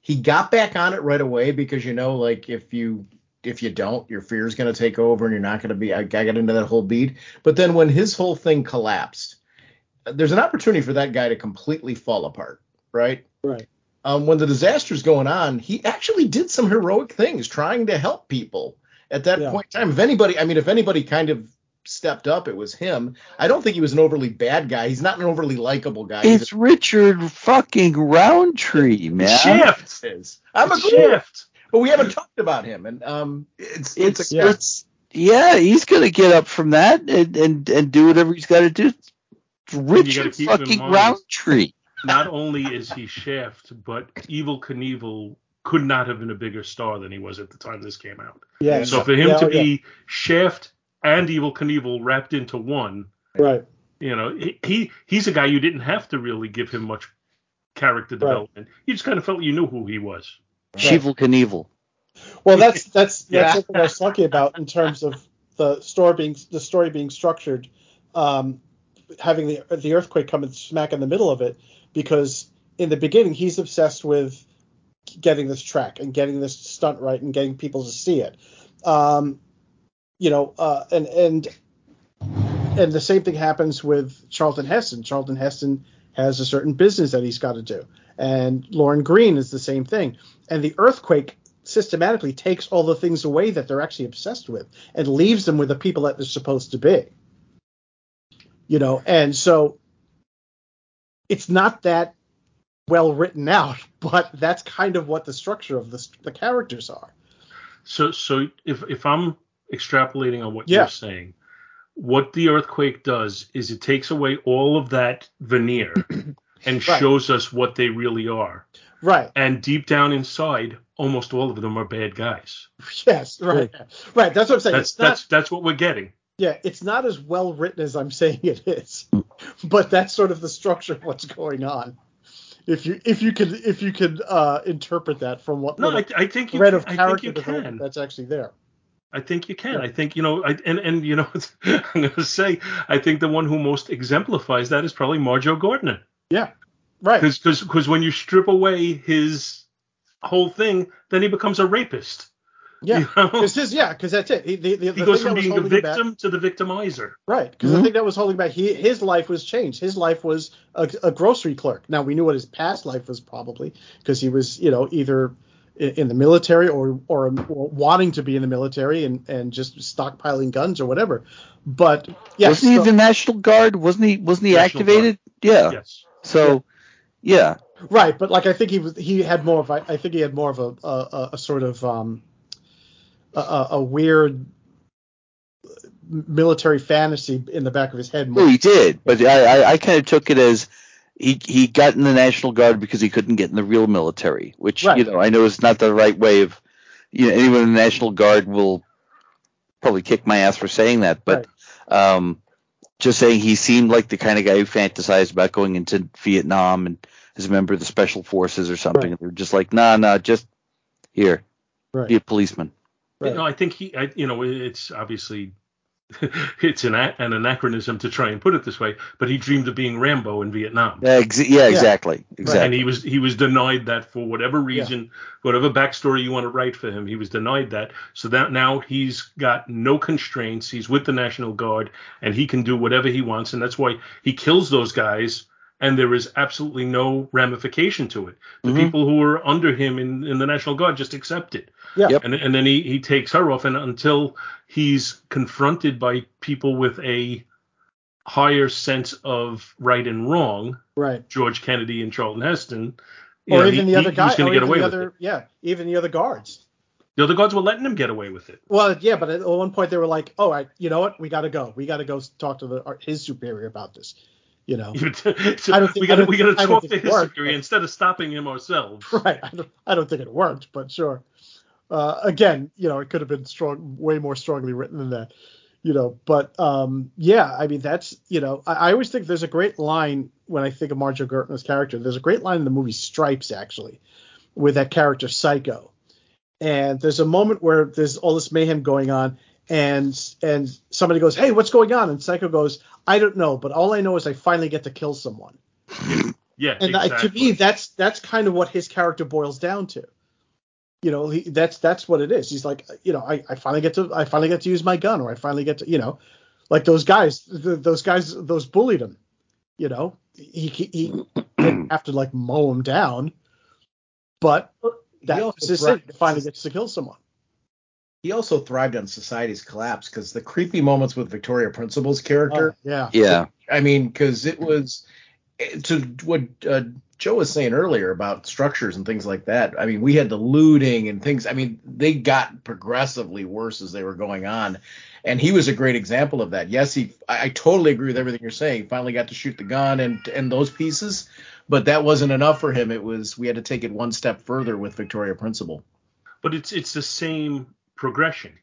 he got back on it right away because you know, like if you if you don't, your fear is going to take over and you're not going to be. I, I got into that whole beat, but then when his whole thing collapsed, there's an opportunity for that guy to completely fall apart, right? Right. Um, when the disaster's going on, he actually did some heroic things, trying to help people at that Yeah. point in time. If anybody, I mean, if anybody kind of stepped up, it was him. I don't think he was an overly bad guy. He's not an overly likable guy. He's It's Richard fucking Roundtree, man. Shaft. I'm a It's Shaft. but we haven't talked about him, and um, it's It's it's, yeah. a, it's yeah, he's gonna get up from that and and, and do whatever he's got to do. It's you gotta Richard fucking Roundtree. Not only is he Shaft, but Evel Knievel could not have been a bigger star than he was at the time this came out. Yeah. So for him Yeah, to yeah. be Shaft and Evel Knievel wrapped into one, Right. you know, he- he he's a guy you didn't have to really give him much character development. You just kind of felt you knew who he was. Shivel Knievel. Well, that's that's that's Yeah. something I was talking about in terms of the story being the story being structured, um, having the the earthquake come and smack in the middle of it, because in the beginning he's obsessed with getting this track and getting this stunt right and getting people to see it, um, you know, uh, and and and the same thing happens with Charlton Heston. Charlton Heston has a certain business that he's got to do, and Lorne Greene is the same thing. And the earthquake systematically takes all the things away that they're actually obsessed with and leaves them with the people that they're supposed to be. You know, and so it's not that well written out, but that's kind of what the structure of the, the characters are. So so if if I'm extrapolating on what Yeah. you're saying, what the earthquake does is it takes away all of that veneer and Right. shows us what they really are. Right. And deep down inside, almost all of them are bad guys. Yes. Right. Right. That's what I'm saying. That's not, that's that's what we're getting. Yeah, it's not as well written as I'm saying it is, but that's sort of the structure of what's going on. If you if you could if you could uh, interpret that from what No, I, I think you thread of I think character you development can. that's actually there. I think you can. I think you know. I, and and you know, I'm going to say I think the one who most exemplifies that is probably Marjoe Gortner. Yeah. Right. Because because when you strip away his whole thing, then he becomes a rapist. Yeah. You know? Because his yeah, because that's it. He, the, the, He the goes from being the holding him back- victim to the victimizer. Right, because I think that was holding back, he, his life was changed. His life was a, a grocery clerk. Now we knew what his past life was probably because he was, you know, either in, in the military or, or or wanting to be in the military and and just stockpiling guns or whatever. But yeah, wasn't he so- the National Guard? Wasn't he? Wasn't he National activated? Yeah. Yes. So, yeah. right, but like I think he was he had more of I think he had more of a a, a, a sort of um a, a, weird military fantasy in the back of his head. More. Well, he did, but I, I, I kind of took it as he he got in the National Guard because he couldn't get in the real military, which Right. you know I know is not the right way of you know anyone in the National Guard will probably kick my ass for saying that, but um, just saying he seemed like the kind of guy who fantasized about going into Vietnam and as a member of the Special Forces or something. Right. They were just like, nah, nah, just here, Right. be a policeman. You know, I think he, I, you know, it's obviously it's an, an anachronism to try and put it this way, but he dreamed of being Rambo in Vietnam. Yeah, ex- yeah, exactly, exactly. And he was he was denied that for whatever reason, whatever backstory you want to write for him, he was denied that. So that now he's got no constraints. He's with the National Guard and he can do whatever he wants, and that's why he kills those guys. And there is absolutely no ramification to it. The Mhm. people who are under him in, in the National Guard just accept it. Yeah. Yep. And and then he, he takes her off, and until he's confronted by people with a higher sense of right and wrong, Right. George Kennedy and Charlton Heston, Or know, even he- the other he- guy, he's going to get away the with other, it. yeah, even the other guards. The other guards were letting him get away with it. Well, yeah, but at one point they were like, "Oh, I, you know what? We got to go. We got to go talk to the our- his superior about this." You know, So I don't think- we got to we got to talk to it his worked, but- instead of stopping him ourselves. right? I don't, I don't think it worked, but sure. Uh, again, you know, it could have been strong, way more strongly written than that. You know, but um, yeah, I mean, that's you know, I, I always think there's a great line when I think of Marjoe Gortner's character. There's a great line in the movie Stripes actually, with that character Psycho, and there's a moment where there's all this mayhem going on, and and somebody goes, "Hey, what's going on?" And Psycho goes, "I don't know, but all I know is I finally get to kill someone." Yeah, and I- to me that's that's kind of what his character boils down to. You know he, that's that's what it is. He's like you know I, I finally get to i finally get to use my gun or i finally get to you know like those guys th those guys those bullied him you know? He he, he didn't have to like mow him down but that also was his brought- thing finally gets to kill someone He also thrived on society's collapse because the creepy moments with Victoria Principal's character. Oh, yeah Yeah. I mean, because it was to what uh, Joe was saying earlier about structures and things like that. I mean, we had the looting and things. I mean, they got progressively worse as they were going on, and he was a great example of that. Yes, he. I, I totally agree with everything you're saying. He finally got to shoot the gun and and those pieces, but that wasn't enough for him. It was we had to take it one step further with Victoria Principal. but it's it's the same progression.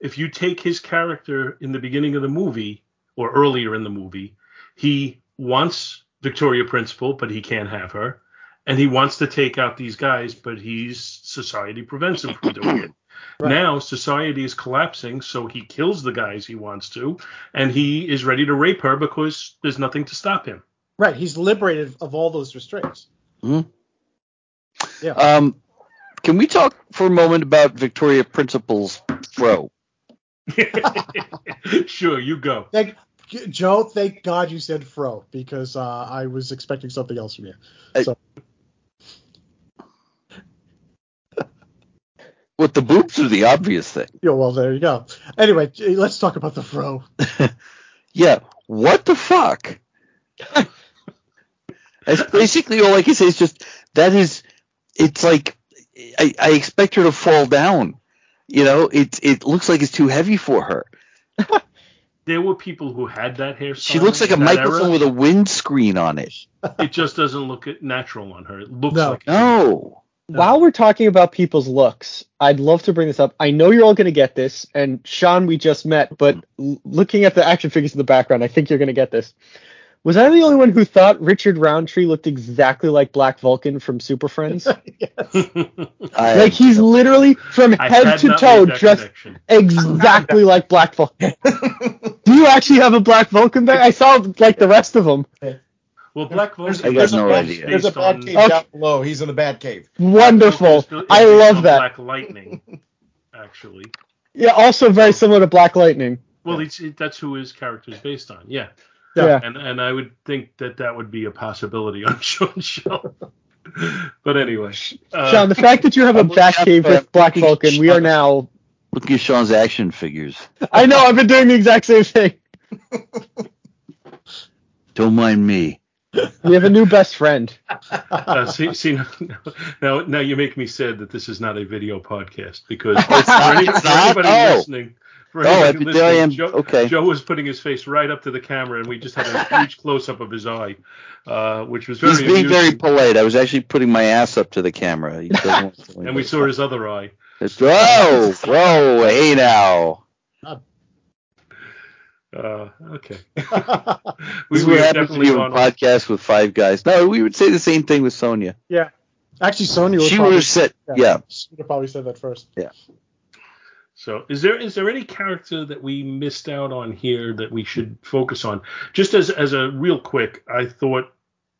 If you take his character in the beginning of the movie or earlier in the movie, he wants Victoria Principal, but he can't have her, and he wants to take out these guys, but he's society prevents him from doing it. Now society is collapsing, so he kills the guys he wants to, and he is ready to rape her because there's nothing to stop him. right he's liberated of all those restraints Mhm. yeah Um, can we talk for a moment about Victoria Principal's fro? sure, you go. thank joe thank god you said fro because uh, i was expecting something else from you so With the boobs are the obvious thing. Yeah, well, there you go. Anyway, let's talk about the fro. Yeah. What the fuck? That's basically all I can say is just that is it's like I, I expect her to fall down. You know, it it looks like it's too heavy for her. There were people who had that hairstyle. She looks like a microphone era. with a windscreen on it. it just doesn't look natural on her. It looks No. like No. While we're talking about people's looks, I'd love to bring this up. I know you're all going to get this, and Sean, we just met, but l- looking at the action figures in the background, I think you're going to get this. Was I the only one who thought Richard Roundtree looked exactly like Black Vulcan from Super Friends? Like he's literally from I head to toe just connection. exactly like Black Vulcan. Do you actually have a Black Vulcan there? I saw like the rest of them. Well, Black Vulcan. I got is no based idea. There's a on- bad cave Okay. down below. He's in the bad cave. Wonderful. I love that. Black Lightning, actually. Yeah, also very similar to Black Lightning. Well, it's, it, that's who his character is based on. Yeah. Yeah. And and I would think that that would be a possibility on Sean's show. but anyway, uh, Sean, the fact that you have a I'm back up, cave uh, with Black looking Vulcan, we are now. Look at Sean's action figures. I know, I've been doing the exact same thing. Don't mind me. We have a new best friend. uh, see, see now, now, now you make me sad that this is not a video podcast because it's for, not? any, for anybody Oh. listening, for Oh, anybody I- there I am. Joe, Okay. Joe was putting his face right up to the camera, and we just had a huge close up of his eye, uh, which was very He's being very polite. I was actually putting my ass up to the camera. He doesn't want to- and we saw his other eye. Whoa, whoa, hey now. Uh, okay. We is we what have happens definitely you a podcast with five guys. No, we would say the same thing with Sonia. yeah. Actually, Sonia. would She probably, would have said, yeah. She would have probably said that first. So, is there is there any character that we missed out on here that we should focus on? Just as as a real quick, I thought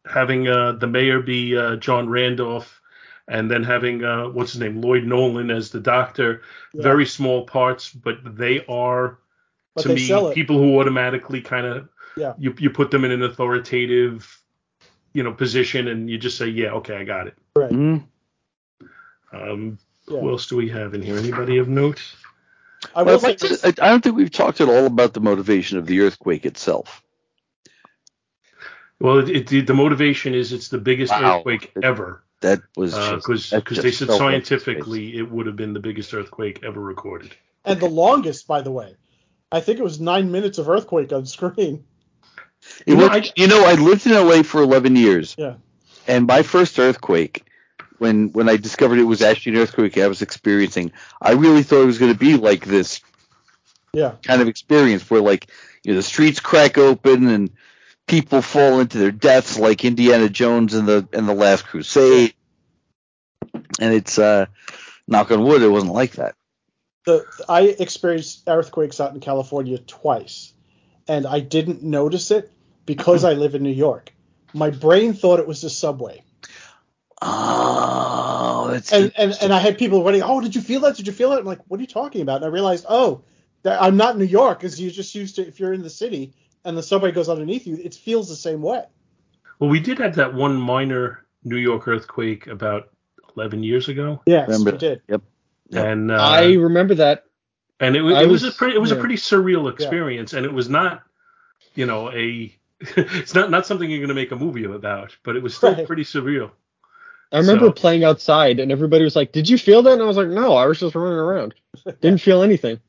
having uh, the mayor be uh, John Randolph, and then having uh, what's his name Lloyd Nolan as the doctor, Yeah. very small parts, but they are But to they me people who automatically kind of Yeah. you you put them in an authoritative you know position, and you just say, yeah, okay, I got it. Right. Mm. Um, Yeah. Who else do we have in here? Anybody of note? I Well, will I'd like to- I I don't think we've talked at all about the motivation of the earthquake itself. Well, it, it, the motivation is it's the biggest Wow. earthquake ever. That was because just- that because they said scientifically it would have been the biggest earthquake ever recorded. And the longest, by the way. I think it was nine minutes of earthquake on screen. It was, you know, I lived in LA for 11 years. Yeah. And my first earthquake, when when I discovered it was actually an earthquake I was experiencing, I really thought it was going to be like this Yeah. kind of experience where like you know the streets crack open and people fall into their deaths like Indiana Jones in the in the Last Crusade. And it's uh knock on wood, it wasn't like that. The I experienced earthquakes out in California twice, and I didn't notice it because I live in New York. My brain thought it was the subway. Oh, that's and, and and I had people running. Oh, did you feel that? Did you feel it? I'm like, what are you talking about? And I realized, oh, that I'm not in New York because you're just used to if you're in the city and the subway goes underneath you, it feels the same way. Well, we did have that one minor New York earthquake about 11 years ago. Yes, Remember we did. Yep. And uh, I remember that. and it, it was, was- a pretty it was a pretty surreal experience, and it was not, you know, a it's not not something you're going to make a movie about, but it was still Right. pretty surreal. I remember So- playing outside and everybody was like, "Did you feel that?" And I was like, "No, I was just running around. Didn't feel anything."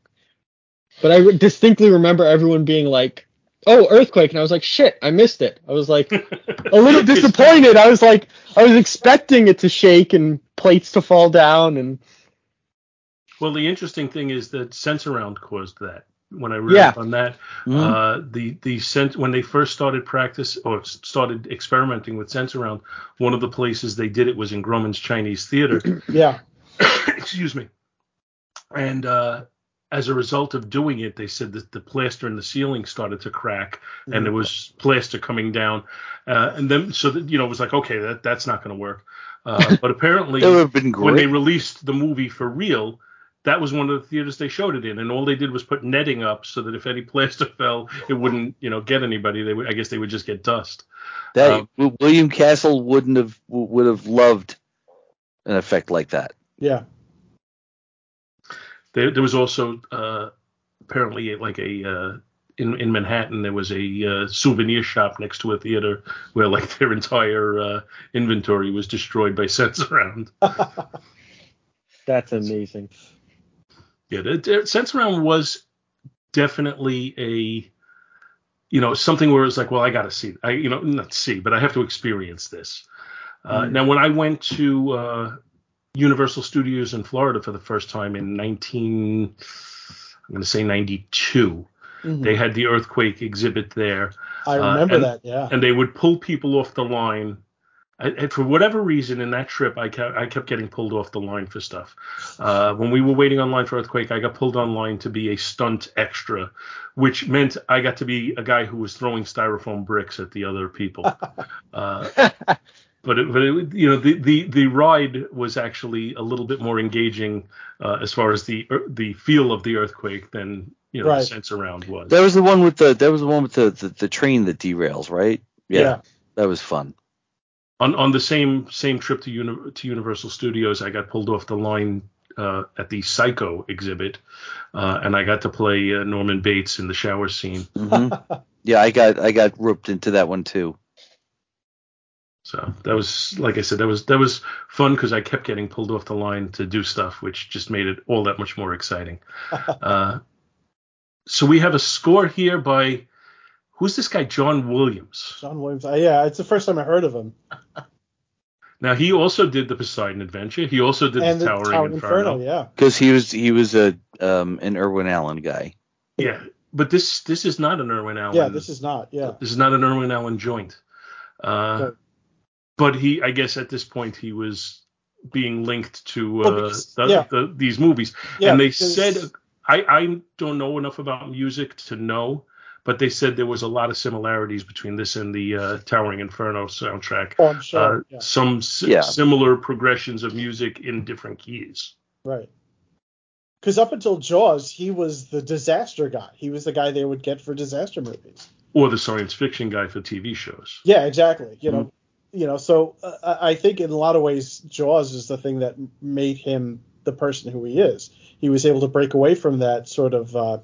But I distinctly remember everyone being like, "Oh, earthquake!" And I was like, "Shit, I missed it." I was like a little disappointed. I was like, I was expecting it to shake and plates to fall down and Well, the interesting thing is that Sensurround caused that. When I read Yeah. up on that, Mhm. uh, the the sense when they first started practice or started experimenting with Sensurround, one of the places they did it was in Grauman's Chinese Theater. Yeah. Excuse me. And uh, as a result of doing it, they said that the plaster in the ceiling started to crack, and there was plaster coming down, uh, and then so that you know it was like okay that that's not going to work. Uh, but apparently, That would have been when they released the movie for real, that was one of the theaters they showed it in, and all they did was put netting up so that if any plaster fell, it wouldn't, you know, get anybody. They would, I guess, they would just get dust. That Um, William Castle wouldn't have would have loved an effect like that. Yeah. There, there was also uh, apparently like a uh, in in Manhattan there was a uh, souvenir shop next to a theater where like their entire uh, inventory was destroyed by Sensurround. that's amazing. Yeah, the, the Sensurround was definitely a you know something where it's like, well, I got to see, I you know not see, but I have to experience this. Uh, Mm. Now, when I went to uh, Universal Studios in Florida for the first time in 19, I'm going to say 92, Mhm. they had the earthquake exhibit there. I Uh, remember and- that. Yeah. and they would pull people off the line. I, and for whatever reason, in that trip, I kept I kept getting pulled off the line for stuff. Uh, when we were waiting online for Earthquake, I got pulled online to be a stunt extra, which meant I got to be a guy who was throwing styrofoam bricks at the other people. uh, but it, but it, you know the, the the ride was actually a little bit more engaging uh, as far as the the feel of the earthquake than you know Right. the Sensurround was. That was the one with the that was the one with the the, the train that derails, right? Yeah. That was fun. On on the same same trip to uni- to Universal Studios, I got pulled off the line uh, at the Psycho exhibit, uh, and I got to play uh, Norman Bates in the shower scene. hmm yeah, I got I got roped into that one too. So that was, like I said, that was that was fun because I kept getting pulled off the line to do stuff, which just made it all that much more exciting. uh, so we have a score here by who's this guy, John Williams. John Williams. Uh, yeah, it's the first time I heard of him. Now he also did the Poseidon Adventure. He also did and the the Towering Tower Inferno. Inferno. Yeah. Because he was he was a um an Irwin Allen guy. Yeah, but this this is not an Irwin Allen. Yeah. This is not. Yeah. This is not an Irwin Allen joint. Uh, Right. But he, I guess, at this point, he was being linked to Well, uh, because- the, yeah. the, these movies, Yeah, and they because- said, I, I don't know enough about music to know, but they said there was a lot of similarities between this and the uh, Towering Inferno soundtrack. Oh, I'm sure. Uh, yeah. Some s- Yeah. similar progressions of music in different keys. Right. Because up until Jaws, he was the disaster guy. He was the guy they would get for disaster movies. Or the science fiction guy for TV shows. Yeah, exactly. You know, Mm-hmm. you know. So uh, I think in a lot of ways, Jaws is the thing that made him the person who he is. He was able to break away from that sort of uh,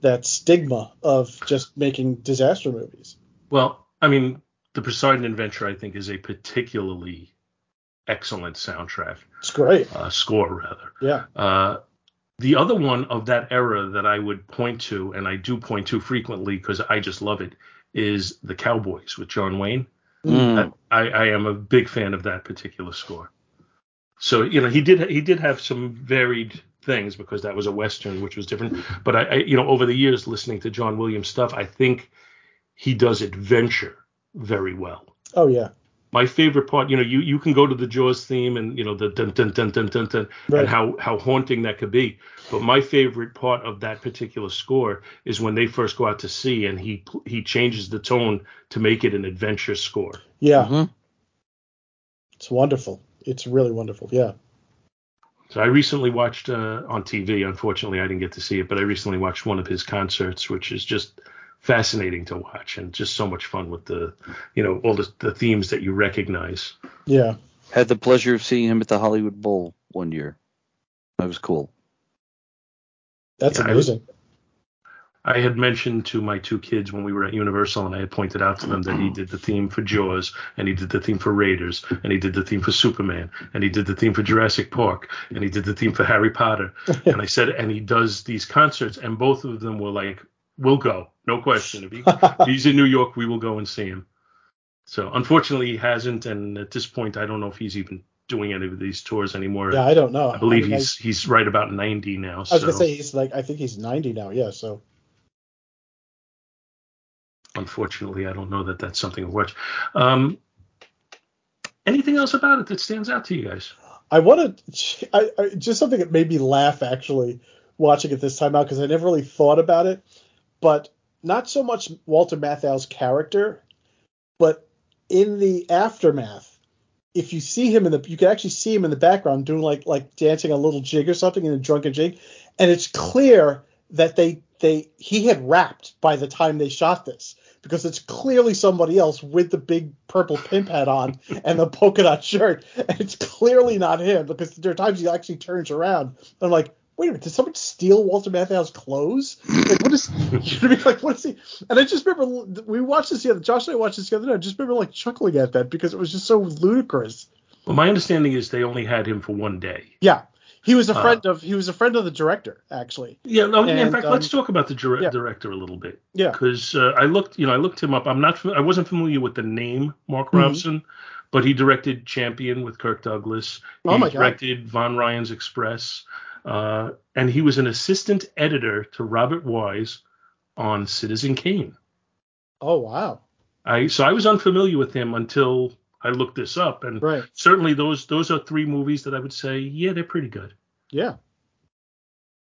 that stigma of just making disaster movies. Well, I mean, the Poseidon Adventure, I think, is a particularly excellent soundtrack. It's great. Uh, score rather. Yeah. Uh, the other one of that era that I would point to, and I do point to frequently because I just love it, is The Cowboys with John Wayne. Mm. I, I am a big fan of that particular score. So you know he did he did have some varied things because that was a western which was different. But I, I you know over the years listening to John Williams stuff, I think he does adventure very well. Oh yeah. My favorite part, you know, you, you can go to the Jaws theme and you know the dun dun dun dun dun dun Right. and how how haunting that could be. But my favorite part of that particular score is when they first go out to sea and he he changes the tone to make it an adventure score. Yeah. Mhm. It's wonderful. It's really wonderful. Yeah. So I recently watched uh, on TV. Unfortunately, I didn't get to see it, but I recently watched one of his concerts, which is just fascinating to watch and just so much fun with the, you know, all the, the themes that you recognize. Yeah. Had the pleasure of seeing him at the Hollywood Bowl one year. That was cool. That's Yeah, amazing. I had mentioned to my two kids when we were at Universal, and I had pointed out to them that he did the theme for Jaws, and he did the theme for Raiders, and he did the theme for Superman, and he did the theme for Jurassic Park, and he did the theme for Harry Potter. and I said, and he does these concerts, and both of them were like, "We'll go, no question. If, he, if he's in New York, we will go and see him." So unfortunately, he hasn't, and at this point, I don't know if he's even doing any of these tours anymore. yeah, I don't know. I believe mean, he's he's right about 90 now. I, I was so. gonna say he's like I think he's 90 now. Yeah. So unfortunately, I don't know that that's something to watch. Um, anything else about it that stands out to you guys? I wanted I, I just something that made me laugh actually watching it this time out because I never really thought about it, but not so much Walter Matthau's character, but in the aftermath, if you see him in the you can actually see him in the background doing like like dancing a little jig or something in a drunken jig, and it's clear that they they he had rapped by the time they shot this because it's clearly somebody else with the big purple pimp hat on and the polka dot shirt, and it's clearly not him because there are times he actually turns around. And I'm like, wait a minute, did someone steal Walter Matthau's clothes? Like, what is? You know what I mean? Like, what is he? And I just remember we watched this the other. Josh and I watched this the other night. I just remember like chuckling at that because it was just so ludicrous. Well, my understanding is they only had him for one day. Yeah, he was a Uh, friend of he was a friend of the director actually. Yeah, no, in fact, um, let's talk about the dir- yeah. director a little bit. Yeah. Because uh, I looked, you know, I looked him up. I'm not, I wasn't familiar with the name Mark Mhm. Robson, but he directed Champion with Kirk Douglas. Oh he my God. directed Von Ryan's Express, uh, and he was an assistant editor to Robert Wise on Citizen Kane. Oh wow. I so I was unfamiliar with him until I looked this up, and Right. certainly those those are three movies that I would say, yeah, they're pretty good. Yeah.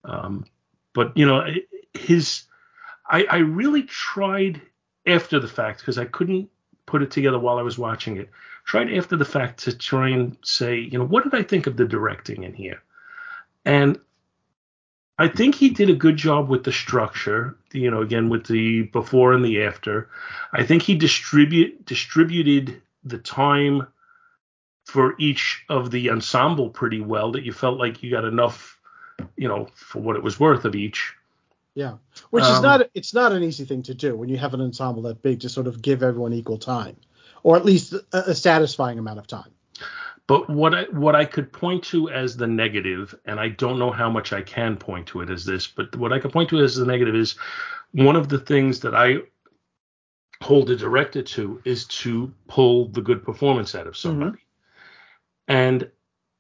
Um, but you know, his I, I really tried after the fact because I couldn't put it together while I was watching it. Tried after the fact to try and say, you know, what did I think of the directing in here? And I think he did a good job with the structure, you know, again with the before and the after. I think he distribute distributed the time for each of the ensemble pretty well that you felt like you got enough, you know, for what it was worth of each. Yeah. Which is Um, not it's not an easy thing to do when you have an ensemble that big to sort of give everyone equal time, or at least a, a satisfying amount of time. But what I what I could point to as the negative, and I don't know how much I can point to it as this, but what I could point to as the negative is one of the things that I hold a director to is to pull the good performance out of somebody. And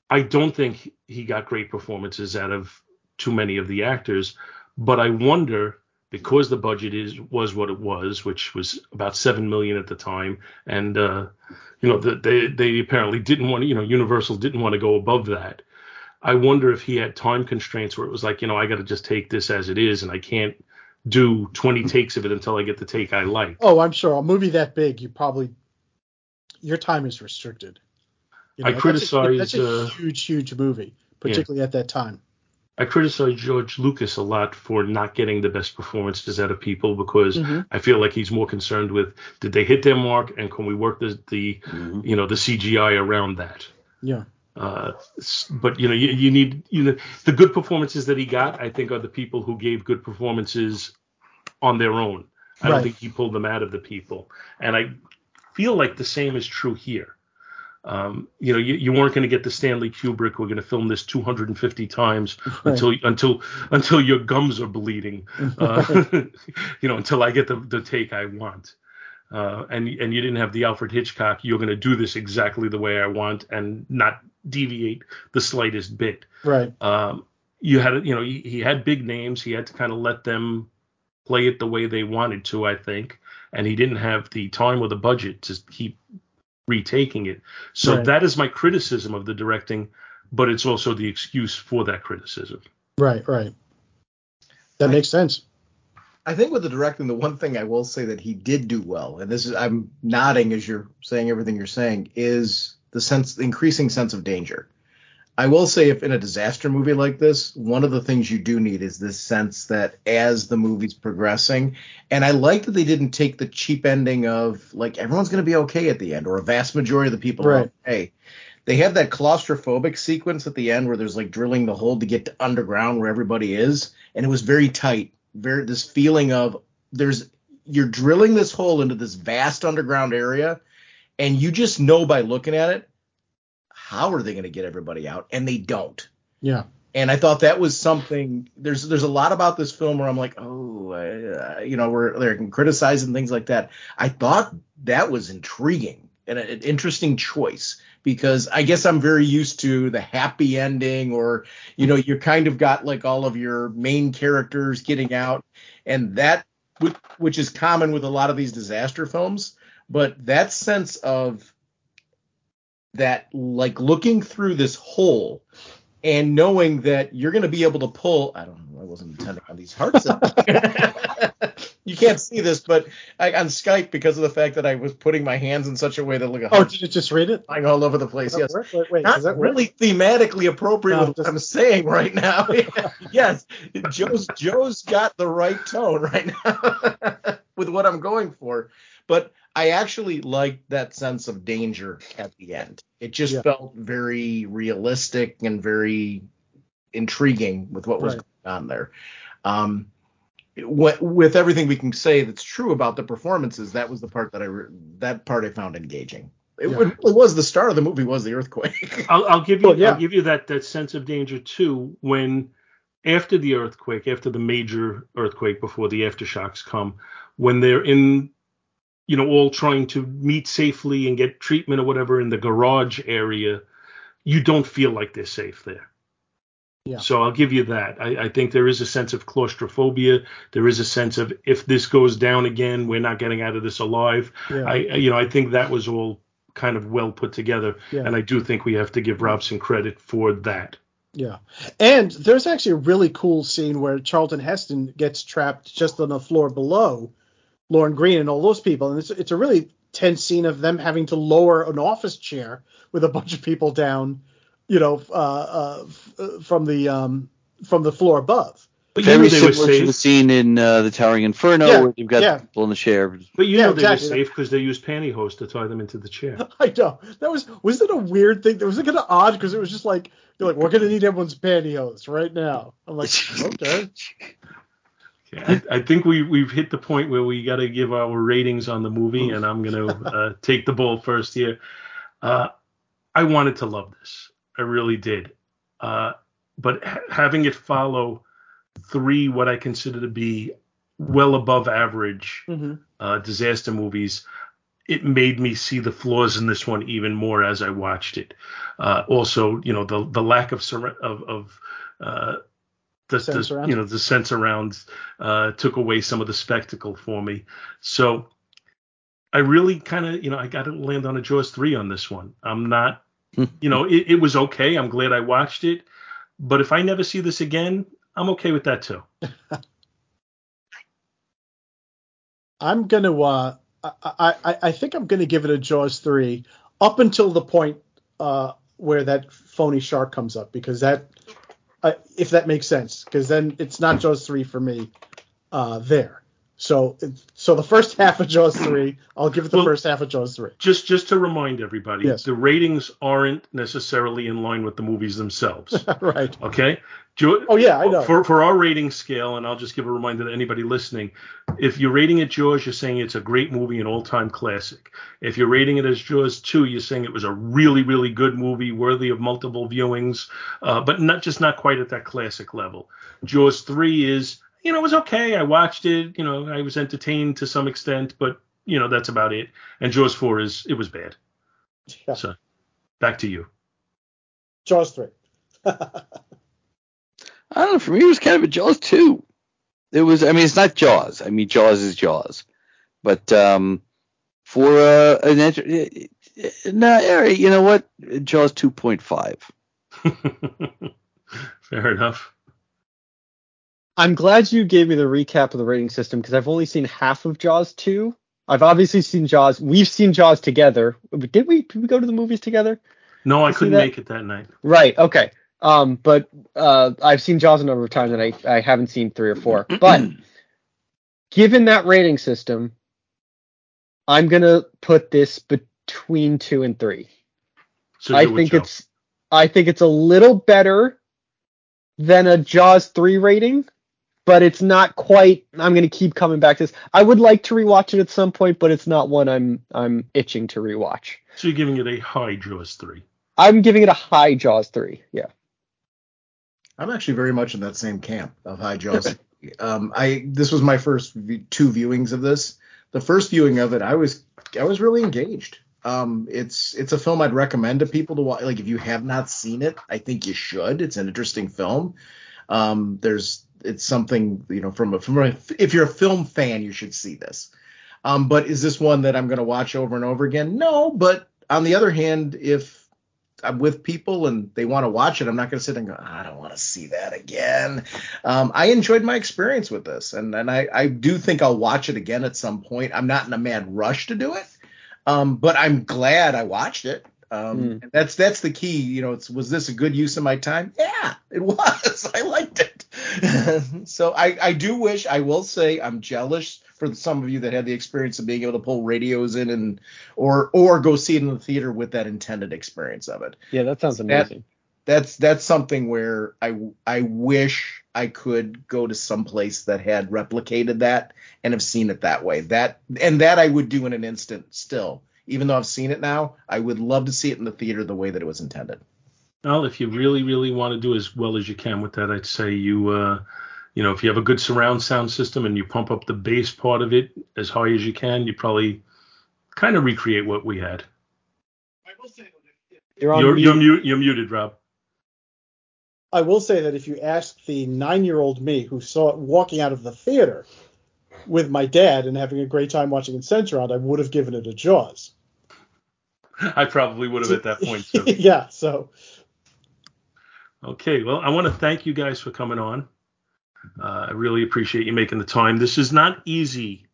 I don't think he got great performances out of too many of the actors, but I wonder because the budget is was what it was, which was about seven million at the time, and uh, you know the, they they apparently didn't want to, you know Universal didn't want to go above that. I wonder if he had time constraints where it was like you know I got to just take this as it is, and I can't do 20 takes of it until I get the take I like. Oh, I'm sure a movie that big, you probably your time is restricted. You I that's a- criticize, That's a, uh, huge, huge movie, particularly at that time. I criticize George Lucas a lot for not getting the best performances out of people because Mhm. I feel like he's more concerned with did they hit their mark and can we work the the you know the CGI around that. Yeah. Uh, but you know you, you need you know the good performances that he got I think are the people who gave good performances on their own. I don't think he pulled them out of the people, and I feel like the same is true here. Um, you know, you, you weren't going to get the Stanley Kubrick. We're going to film this 250 times Right. until until until your gums are bleeding. Uh, you know, until I get the, the take I want. Uh, and and you didn't have the Alfred Hitchcock. You're going to do this exactly the way I want and not deviate the slightest bit. Right. Um, you had, you know, he, he had big names. He had to kind of let them play it the way they wanted to, I think. And he didn't have the time or the budget to keep retaking it. So Right. that is my criticism of the directing, but it's also the excuse for that criticism. Right. Right. That makes sense. I think with the directing, the one thing I will say that he did do well, and this is I'm nodding as you're saying everything you're saying, is the sense, the increasing sense of danger. I will say, if in a disaster movie like this, one of the things you do need is this sense that as the movie's progressing, and I like that they didn't take the cheap ending of like everyone's going to be okay at the end, or a vast majority of the people are okay. They have that claustrophobic sequence at the end where there's like drilling the hole to get to underground where everybody is, and it was very tight. Very this feeling of there's you're drilling this hole into this vast underground area, and you just know by looking at it how are they going to get everybody out, and they don't. Yeah. And I thought that was something. There's there's a lot about this film where I'm like, oh, uh, you know, where they're criticizing things like that. I thought that was intriguing and an interesting choice because I guess I'm very used to the happy ending, or you know, you kind of got like all of your main characters getting out, and that which is common with a lot of these disaster films. But that sense of that, like looking through this hole and knowing that you're going to be able to pull i don't know i wasn't intending on these hearts you can't see this but I, on skype because of the fact that i was putting my hands in such a way that look Oh, did it just read it? flying all over the place yes. work? Wait, wait, not really thematically appropriate No, with just- what i'm saying right now. Yes joe's joe's got the right tone right now with what i'm going for. But i actually liked that sense of danger at the end it just Yeah. felt very realistic and very intriguing with what was Right. going on there um what, with everything we can say that's true about the performances that was the part that i re- that part i found engaging it Yeah. really was the start of the movie was the earthquake I'll, I'll give you Well, yeah. I'll give you that that sense of danger too when after the earthquake, after the major earthquake, before the aftershocks come, when they're in, you know, all trying to meet safely and get treatment or whatever in the garage area, you don't feel like they're safe there. Yeah. So I'll give you that. I, I think there is a sense of claustrophobia. There is a sense of if this goes down again, we're not getting out of this alive. Yeah. I, you know, I think that was all kind of well put together, Yeah. and I do think we have to give Robson credit for that. Yeah. And there's actually a really cool scene where Charlton Heston gets trapped just on the floor below Lorne Greene and all those people. And it's, it's a really tense scene of them having to lower an office chair with a bunch of people down, you know, uh, uh, f- uh, from the um, from the floor above. But you Very knew they were similar to the scene in uh, the Towering Inferno Yeah, where you've got yeah. people in the chair. But you Yeah, know they exactly. were safe because they used pantyhose to tie them into the chair. I know that was was it a weird thing? Was it kind of odd because it was just like you're like we're gonna need everyone's pantyhose right now. I'm like okay. I, I think we we've hit the point where we got to give our ratings on the movie, and I'm going to uh, take the ball first here. Uh, I wanted to love this, I really did, uh, but ha- having it follow three what I consider to be well above average hmm uh, disaster movies, it made me see the flaws in this one even more as I watched it. Uh, also, you know, the the lack of sur- of, of uh, the, Sense the around. you know the Sensurround uh, took away some of the spectacle for me. So I really kind of you know I got to land on a Jaws three on this one. I'm not you know it, it was okay. I'm glad I watched it, but if I never see this again, I'm okay with that too. I'm gonna uh I, I I- I think I'm gonna give it a Jaws three up until the point uh where that phony shark comes up because that uh, if that makes sense because then it's not Jaws three for me uh there. So So the first half of Jaws three, I'll give it the Well- first half of Jaws three. Just just to remind everybody, Yes. the ratings aren't necessarily in line with the movies themselves. right. Okay. Jo- Oh yeah, I know. For for our rating scale, and I'll just give a reminder to anybody listening, if you're rating it Jaws, you're saying it's a great movie, an all-time classic. If you're rating it as Jaws 2, you're saying it was a really, really good movie, worthy of multiple viewings, uh, but not just not quite at that classic level. Jaws 3 is, you know, it was okay. I watched it, you know, I was entertained to some extent, but you know, that's about it. And Jaws 4 is it was bad. Yeah. So back to you. Jaws three. I don't know. For me, it was kind of a Jaws too. It was. I mean, it's not Jaws. I mean, Jaws is Jaws. But um, for uh, an enter- no, Harry, you know what? Jaws 2.5. Fair enough. I'm glad you gave me the recap of the rating system because I've only seen half of Jaws 2. I've obviously seen Jaws. We've seen Jaws together. Did we? Did we go to the movies together? No, I couldn't make it that night. Right. Okay. Um, but uh, I've seen Jaws a number of times, and I, I haven't seen three or four. But given that rating system, I'm gonna put this between two and three. So I think it's I think it's a little better than a Jaws three rating, but it's not quite. I'm gonna keep coming back to this. I would like to rewatch it at some point, but it's not one I'm I'm itching to rewatch. So you're giving it a high Jaws 3. I'm giving it a high Jaws three. Yeah. I'm actually very much in that same camp of High Jaws. um, I this was my first v- two viewings of this. The first viewing of it, I was I was really engaged. Um, it's it's a film I'd recommend to people to watch. Like if you have not seen it, I think you should. It's an interesting film. Um, there's it's something you know from a from a, if you're a film fan, you should see this. Um, but is this one that I'm going to watch over and over again? No. But on the other hand, if I'm with people and they want to watch it, I'm not going to sit and go, "Ah, I don't want to see that again. Um, I enjoyed my experience with this, and and I, I do think I'll watch it again at some point. I'm not in a mad rush to do it, um, but I'm glad I watched it. Um, Mm. and that's that's the key. You know, it's was this a good use of my time? Yeah, it was. I liked it. so I I do wish I will say I'm jealous for some of you that had the experience of being able to pull radios in and or or go see it in the theater with that intended experience of it Yeah, that sounds That- amazing. that's that's something where I I wish I could go to some place that had replicated that and have seen it that way. That and that I would do in an instant still. Even though I've seen it now, I would love to see it in the theater the way that it was intended. Well, if you really, really want to do as well as you can with that, I'd say you, uh, you know, if you have a good surround sound system and you pump up the bass part of it as high as you can, you probably kind of recreate what we had. You're on You're, mute. you're, mute, you're muted, Rob. I will say that if you ask the nine-year-old me who saw it walking out of the theater with my dad and having a great time watching in Sensurround, I would have given it a Jaws. I probably would have at that point too. yeah. So Okay, well, I want to thank you guys for coming on. Uh, I really appreciate you making the time. This is not easy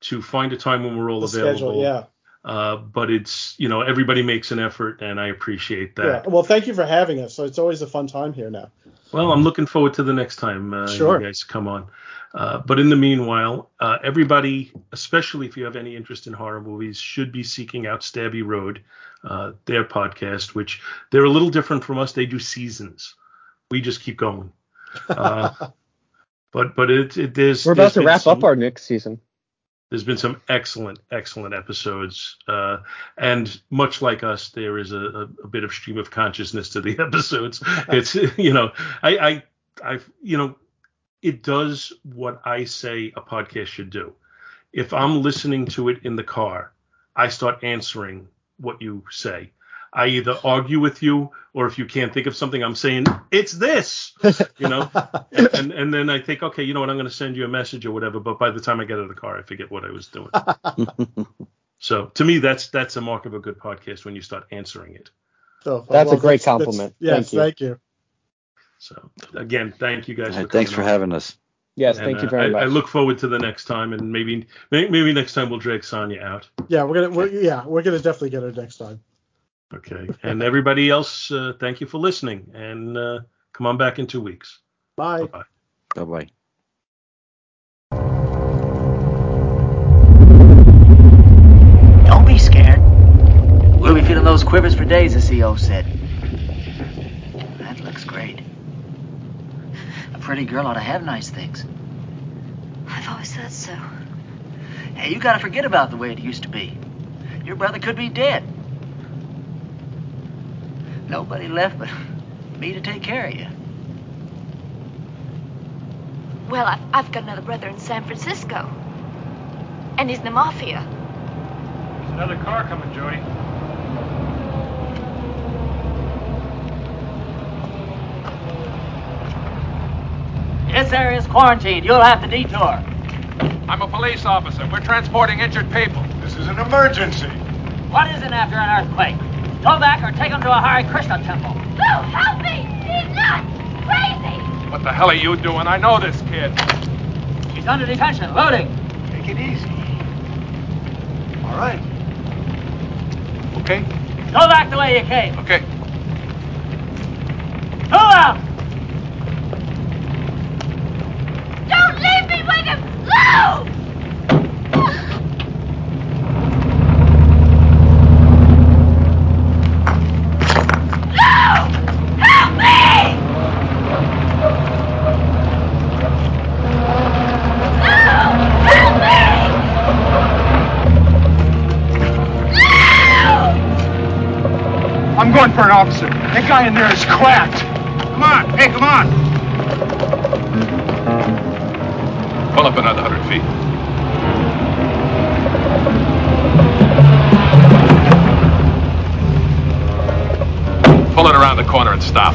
to find a time when we're all the available. schedule, yeah. Uh, but it's you know everybody makes an effort, and I appreciate that. Yeah. Well, thank you for having us. So it's always a fun time here now. Well, I'm looking forward to the next time uh, Sure. you guys come on. Uh, but in the meanwhile, uh, everybody, especially if you have any interest in horror movies, should be seeking out Stabby Road, uh, their podcast, which they're a little different from us. They do seasons. We just keep going. Uh, but but it, it there's We're there's about to wrap some- up our next season. there's been some excellent, excellent episodes, uh, and much like us, there is a, a, a bit of stream of consciousness to the episodes. It's you know, I, I, I, you know, it does what I say a podcast should do. If I'm listening to it in the car, I start answering what you say. I either argue with you, or if you can't think of something, I'm saying it's this, you know, and and then I think, okay, you know what, I'm going to send you a message or whatever. But by the time I get out of the car, I forget what I was doing. so to me, that's that's a mark of a good podcast when you start answering it. So, That's a great that's- compliment. Yes, Thank you. thank you. So again, thank you guys. Right, for thanks for on. having us. Yes, and, thank you uh, very much. I look forward to the next time, and maybe maybe next time we'll drag Sonya out. Yeah, we're gonna we're, yeah we're gonna definitely get her next time. Okay, and everybody else, uh, thank you for listening, and uh, come on back in two weeks. Bye. Bye. Bye. Bye. Don't be scared. We'll be feeling those quivers for days, the CO said. Pretty girl ought to have nice things. I've always thought so. Hey, you gotta forget about the way it used to be. Your brother could be dead. Nobody left but me to take care of you. Well, I've, I've got another brother in San Francisco. And he's in the mafia. There's another car coming, Jody. This area's quarantined. You'll have to detour. I'm a police officer. We're transporting injured people. This is an emergency. What is it after an earthquake? Go back or take them to a Hare Krishna temple. No, help me! He's nuts! Crazy! What the hell are you doing? I know this kid. He's under detention. Loading. Take it easy. All right. Okay? Go back the way you came. Okay. Move out! For an officer. That guy in there is cracked. Come on. Hey, come on. Pull up another hundred feet. Pull it around the corner and stop.